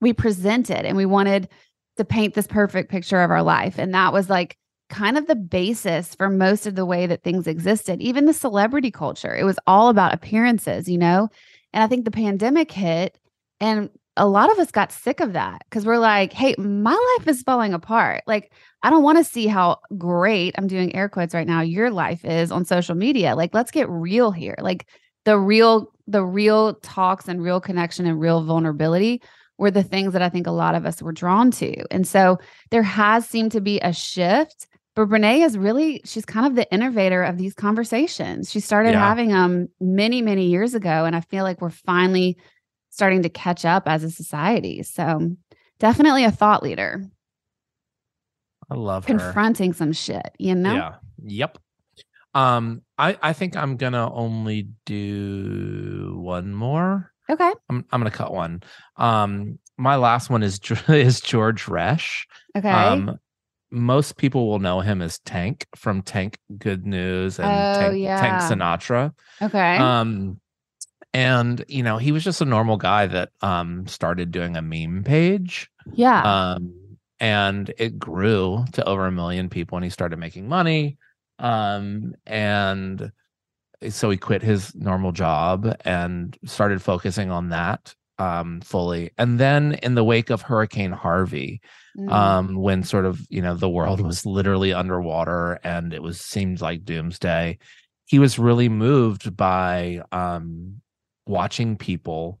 we presented and we wanted to paint this perfect picture of our life. And that was like kind of the basis for most of the way that things existed, even the celebrity culture. It was all about appearances, you know? And I think the pandemic hit and a lot of us got sick of that because we're like, hey, my life is falling apart. Like, I don't want to see how great I'm doing air quotes right now, your life is on social media. Like, let's get real here. Like, the real the real talks and real connection and real vulnerability were the things that I think a lot of us were drawn to. And so there has seemed to be a shift. But Brene is really, she's kind of the innovator of these conversations. She started yeah. having them many, many years ago. And I feel like we're finally starting to catch up as a society. So definitely a thought leader. I love confronting her. some shit, you know? Yeah. Yep. Um, I I think I'm gonna only do one more. Okay. I'm I'm gonna cut one. Um, my last one is is George Resch. Okay. Um, most people will know him as Tank from Tank Good News and oh, Tank, yeah. Tank Sinatra. Okay. Um, and you know he was just a normal guy that um started doing a meme page. Yeah. Um, and it grew to over a million people, and he started making money. Um, and so he quit his normal job and started focusing on that um, fully. And then in the wake of Hurricane Harvey, mm. um, when sort of you know the world was literally underwater and it was seemed like doomsday, he was really moved by um, watching people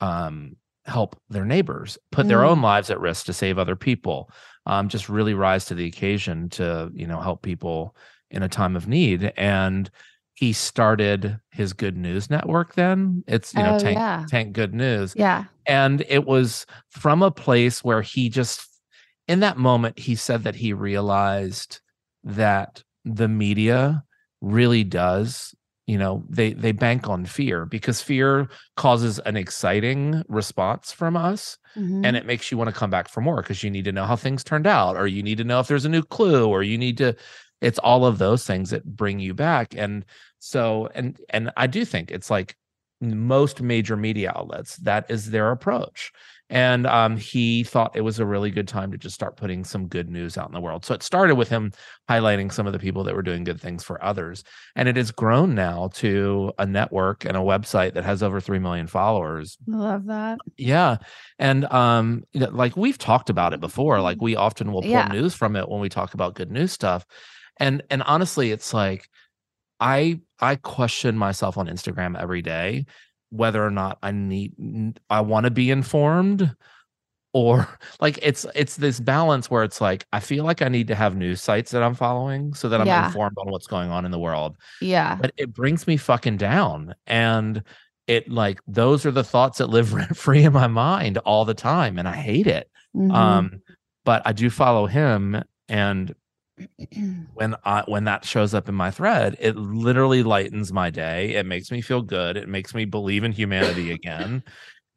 um, help their neighbors, put their own Mm. lives at risk to save other people. Um, just really rise to the occasion to you know help people in a time of need. And he started his Good News Network. Then it's you know Oh, Tank yeah. Tank Good News Yeah. and it was from a place where he just in that moment he said that he realized that the media really does you know they they bank on fear because fear causes an exciting response from us Mhm. and it makes you want to come back for more because you need to know how things turned out or you need to know if there's a new clue or you need to it's all of those things that bring you back and so and and i do think it's like most major media outlets that is their approach and um, he thought it was a really good time to just start putting some good news out in the world so it started with him highlighting some of the people that were doing good things for others and it has grown now to a network and a website that has over 3 million followers I love that. yeah. And um you know, like we've talked about it before. Like we often will pull Yeah. news from it when we talk about good news stuff. And and honestly, it's like I I question myself on Instagram every day whether or not I need i want to be informed or like it's it's this balance where it's like I feel like I need to have news sites that I'm following so that I'm Yeah. informed on what's going on in the world Yeah. but it brings me fucking down and it like those are the thoughts that live rent free in my mind all the time and i hate it Mhm. um but i do follow him and when i when that shows up in my thread it literally lightens my day it makes me feel good it makes me believe in humanity again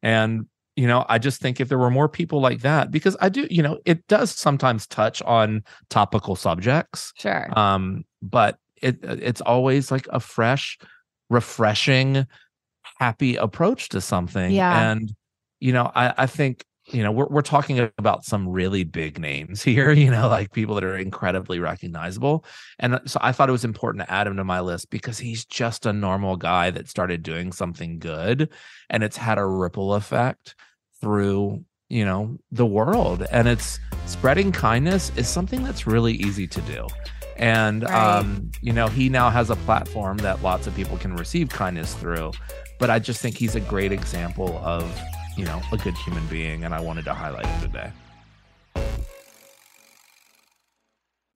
and you know i just think if there were more people like that because i do you know it does sometimes touch on topical subjects Sure. um but it it's always like a fresh refreshing happy approach to something Yeah. and you know i i think you know we're, we're talking about some really big names here you know like people that are incredibly recognizable. And uh, so i thought it was important to add him to my list because he's just a normal guy that started doing something good and it's had a ripple effect through you know the world. And it's spreading kindness is something that's really easy to do. And Right. um you know he now has a platform that lots of people can receive kindness through but i just think he's a great example of you know a good human being and i wanted to highlight him today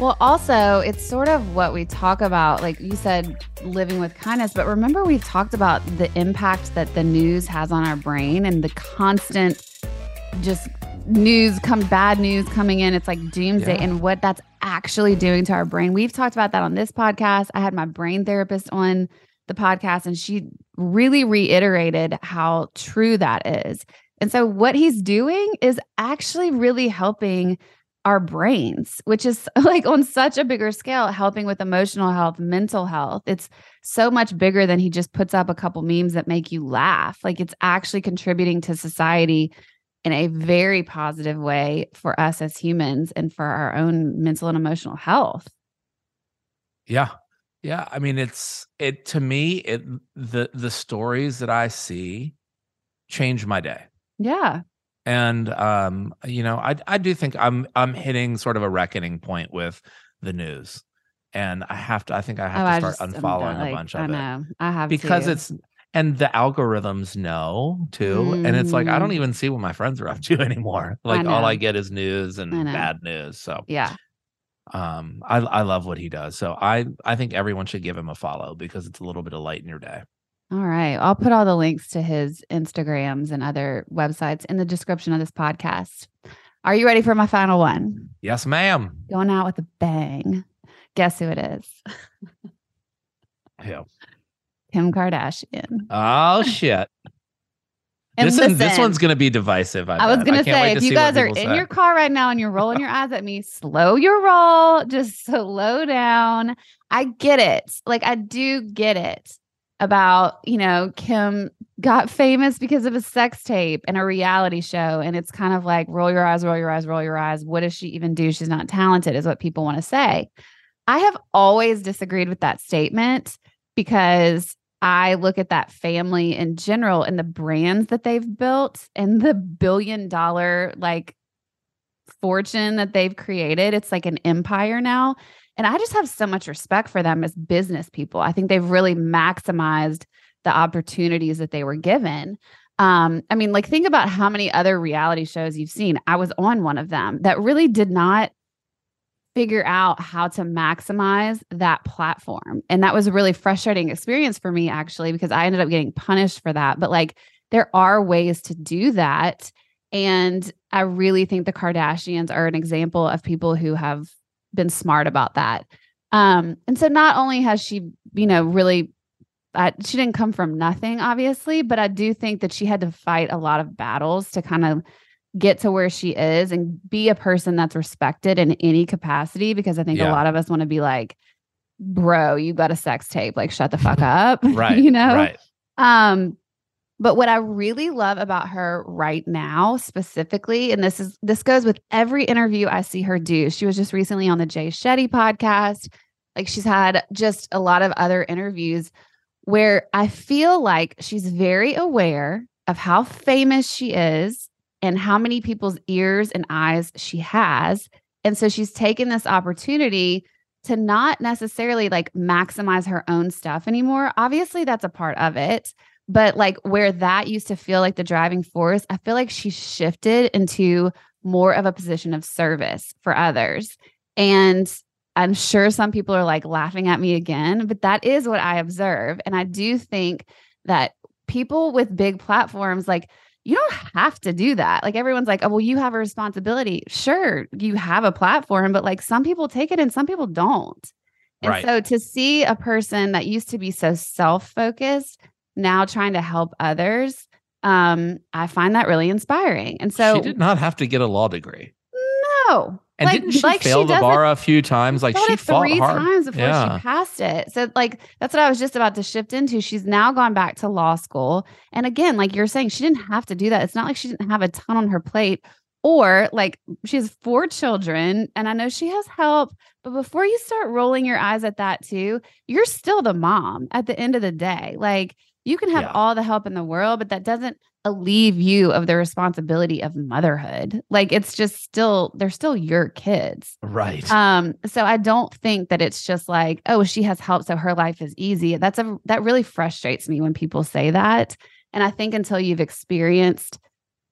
Well, also, it's sort of what we talk about. Like you said, living with kindness. But remember, we've talked about the impact that the news has on our brain and the constant just news come bad news coming in it's like doomsday Yeah. and what that's actually doing to our brain we've talked about that on this podcast i had my brain therapist on the podcast and she really reiterated how true that is and so what he's doing is actually really helping our brains, which is like on such a bigger scale, helping with emotional health, mental health. It's so much bigger than he just puts up a couple memes that make you laugh. Like it's actually contributing to society in a very positive way for us as humans and for our own mental and emotional health. Yeah. Yeah, I mean it's it to me it the the stories that I see change my day. Yeah. And um you know, I I do think I'm I'm hitting sort of a reckoning point with the news. And I have to I think I have Oh, to start just- unfollowing like, a bunch of it. I know. I have because to. it's and the algorithms know too. And it's like I don't Mhm. even see what my friends are up to anymore. Like all I get is news and bad news. So Yeah. um I I love what he does. So I I think everyone should give him a follow because it's a little bit of light in your day. All right. I'll put all the links to his Instagrams and other websites in the description of this podcast. Are you ready for my final one? Yes, ma'am. Going out with a bang. Guess who it is? Yeah. Kim Kardashian. Oh shit. And this one, this one's gonna be divisive. I, I was gonna say, if you guys are in say. your car right now and you're rolling your eyes at me, slow your roll. Just slow down. I get it. Like I do get it about, you know, Kim got famous because of a sex tape and a reality show. And it's kind of like roll your eyes, roll your eyes, roll your eyes. What does she even do? She's not talented, is what people want to say. I have always disagreed with that statement because I look at that family in general and the brands that they've built and the billion dollar like fortune that they've created. It's like an empire now. And I just have so much respect for them as business people. I think they've really maximized the opportunities that they were given. Um, I mean, like think about how many other reality shows you've seen. I was on one of them that really did not figure out how to maximize that platform. And that was a really frustrating experience for me, actually, because I ended up getting punished for that. But like, there are ways to do that. And I really think the Kardashians are an example of people who have been smart about that. Um, and so not only has she, you know, really, uh, she didn't come from nothing, obviously, but I do think that she had to fight a lot of battles to kind of get to where she is and be a person that's respected in any capacity because I think Yeah. a lot of us want to be like, bro, you got a sex tape, like shut the fuck up. Right. you know? Right. Um, but what I really love about her right now, specifically, and this is this goes with every interview I see her do. She was just recently on the Jay Shetty podcast. Like she's had just a lot of other interviews where I feel like she's very aware of how famous she is and how many people's ears and eyes she has. And so she's taken this opportunity to not necessarily like maximize her own stuff anymore. Obviously, that's a part of it. But like where that used to feel like the driving force, I feel like she shifted into more of a position of service for others. And I'm sure some people are like laughing at me again, but that is what I observe. And I do think that people with big platforms, like, you don't have to do that. Like everyone's like, oh, well, you have a responsibility. Sure, you have a platform, but like some people take it and some people don't. And Right. so to see a person that used to be so self-focused now trying to help others, um, I find that really inspiring. And so she did not have to get a law degree. no. And like, didn't she like fail the doesn't- bar a few times? Like she fought three hard. times before yeah. she passed it. So like that's what I was just about to shift into. She's now gone back to law school. And again, like you're saying, she didn't have to do that. It's not like she didn't have a ton on her plate. Or like she has four children, and I know she has help. But before you start rolling your eyes at that too, you're still the mom at the end of the day. Like you can have Yeah. all the help in the world, but that doesn't alleviate you of the responsibility of motherhood. Like it's just still, they're still your kids. Right. Um, so I don't think that it's just like, oh, she has help, so her life is easy. That's a that really frustrates me when people say that. And I think until you've experienced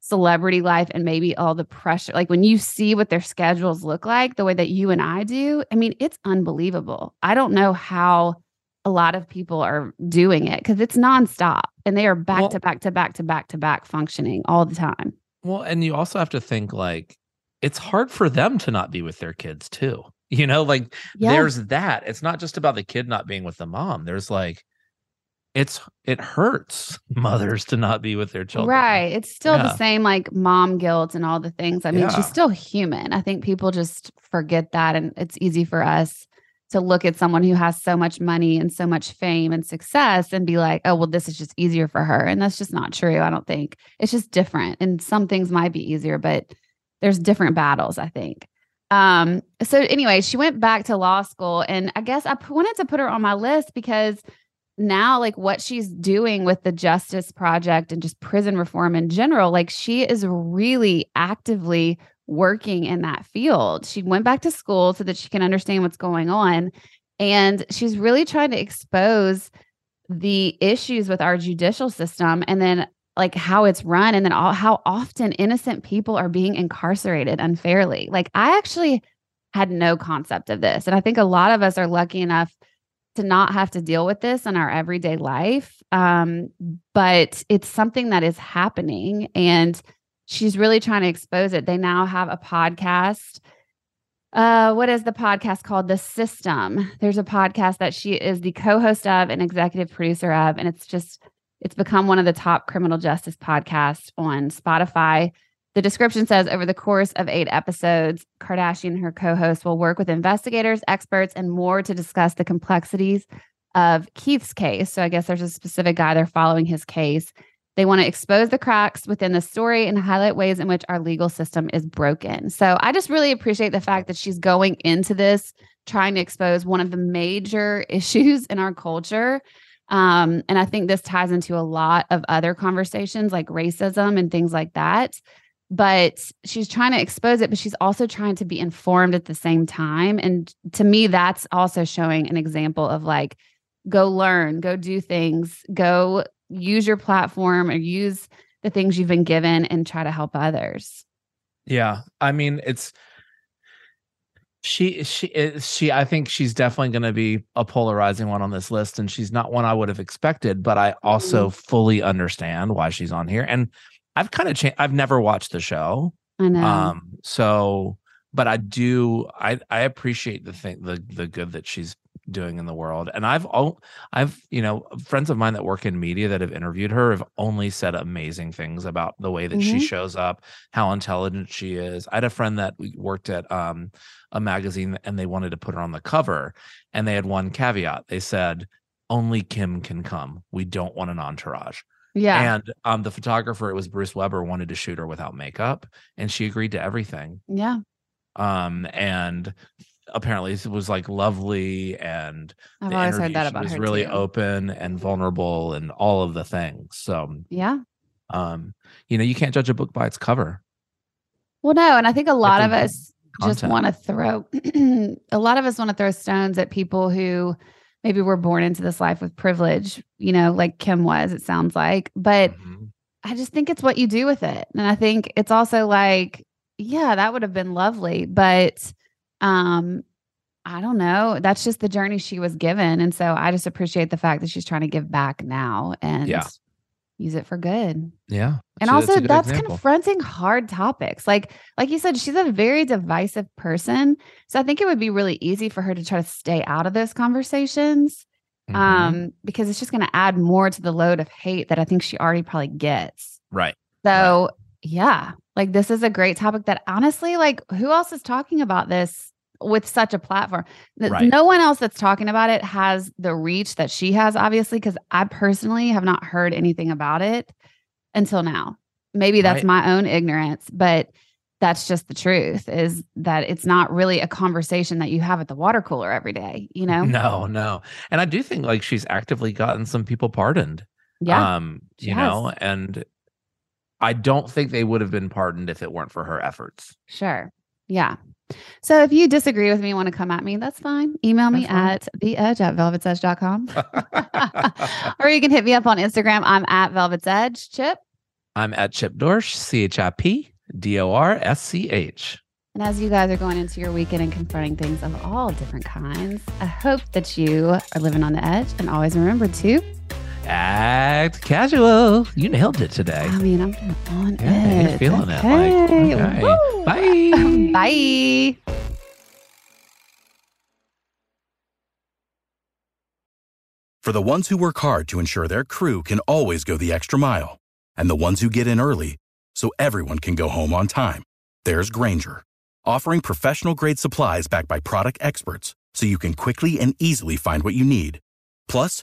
celebrity life and maybe all the pressure, like when you see what their schedules look like, the way that you and I do, I mean, it's unbelievable. I don't know how a lot of people are doing it because it's nonstop and they are back Well- to back to back to back to back functioning all the time. Well, and you also have to think like it's hard for them to not be with their kids too. You know, like there's that. It's not just about the kid not being with the mom. There's like it's it hurts mothers to not be with their children. Right. It's still Yeah. the same like mom guilt and all the things. I mean, Yeah. she's still human. I think people just forget that. And it's easy for us to look at someone who has so much money and so much fame and success and be like, oh, well, this is just easier for her. And that's just not true. I don't think it's just different. And some things might be easier, but there's different battles, I think. Um, so anyway, she went back to law school, and I guess I wanted to put her on my list because now, like what she's doing with the Justice Project and just prison reform in general, like she is really actively working in that field. She went back to school so that she can understand what's going on. And she's really trying to expose the issues with our judicial system and then like how it's run and then all, how often innocent people are being incarcerated unfairly. Like I actually had no concept of this. And I think a lot of us are lucky enough to not have to deal with this in our everyday life. Um, but it's something that is happening. And she's really trying to expose it. They now have a podcast. Uh, what is the podcast called? The System. There's a podcast that she is the co-host of and executive producer of, and it's just it's become one of the top criminal justice podcasts on Spotify. The description says over the course of eight episodes, Kardashian and her co host will work with investigators, experts, and more to discuss the complexities of Keith's case. So I guess there's a specific guy they're following his case. They want to expose the cracks within the story and highlight ways in which our legal system is broken. So I just really appreciate the fact that she's going into this trying to expose one of the major issues in our culture. Um, and I think this ties into a lot of other conversations like racism and things like that but she's trying to expose it but she's also trying to be informed at the same time and to me that's also showing an example of like go learn go do things go use your platform or use the things you've been given and try to help others. Yeah, I mean it's she she is she I think she's definitely going to be a polarizing one on this list and she's not one I would have expected but I also fully understand why she's on here and I've kind of changed I've never watched the show i know. um so but I do I I appreciate the thing the the good that she's doing in the world and I've all I've you know friends of mine that work in media that have interviewed her have only said amazing things about the way that she Mhm. shows up how intelligent she is. I had a friend that worked at um a magazine and they wanted to put her on the cover and they had one caveat. They said only Kim can come. We don't want an entourage. Yeah. And um the photographer it was Bruce Weber wanted to shoot her without makeup and she agreed to everything. Yeah. Um and apparently it was like lovely and i've always heard that about was her really too. open and vulnerable and all of the things so yeah um you know you can't judge a book by its cover Well, no, and I think a lot of us just want to throw a lot of us want to throw stones at people who maybe were born into this life with privilege, you know, like Kim was, it sounds like. But Mhm. I just think it's what you do with it. And I think it's also like, yeah, that would have been lovely, but um I don't know. That's just the journey she was given. And so I just appreciate the fact that she's trying to give back now and Yeah. use it for good yeah and so also that's example. confronting hard topics like like you said she's a very divisive person so i think it would be really easy for her to try to stay out of those conversations Mhm. um because it's just going to add more to the load of hate that i think she already probably gets right so yeah like this is a great topic that honestly like who else is talking about this with such a platform Right. no one else that's talking about it has the reach that she has obviously because i personally have not heard anything about it until now maybe that's Right. my own ignorance but that's just the truth is that it's not really a conversation that you have at the water cooler every day you know no no and i do think like she's actively gotten some people pardoned yeah um you know and i don't think they would have been pardoned if it weren't for her efforts Sure. Yeah. So if you disagree with me, want to come at me, that's fine. Email me That's at the edge at velvetsedge.com. or you can hit me up on Instagram. I'm at Velvet's Edge. Chip. i'm at chip dorsch c-h-i-p d-o-r-s-c-h And as you guys are going into your weekend and confronting things of all different kinds, I hope that you are living on the edge and always remember to. Act casual you nailed it today I mean, I'm on Yeah, you're it. feeling it, like, Okay. okay. Bye. Bye. For the ones who work hard to ensure their crew can always go the extra mile, and the ones who get in early so everyone can go home on time, there's Grainger, offering professional grade supplies backed by product experts so you can quickly and easily find what you need. Plus,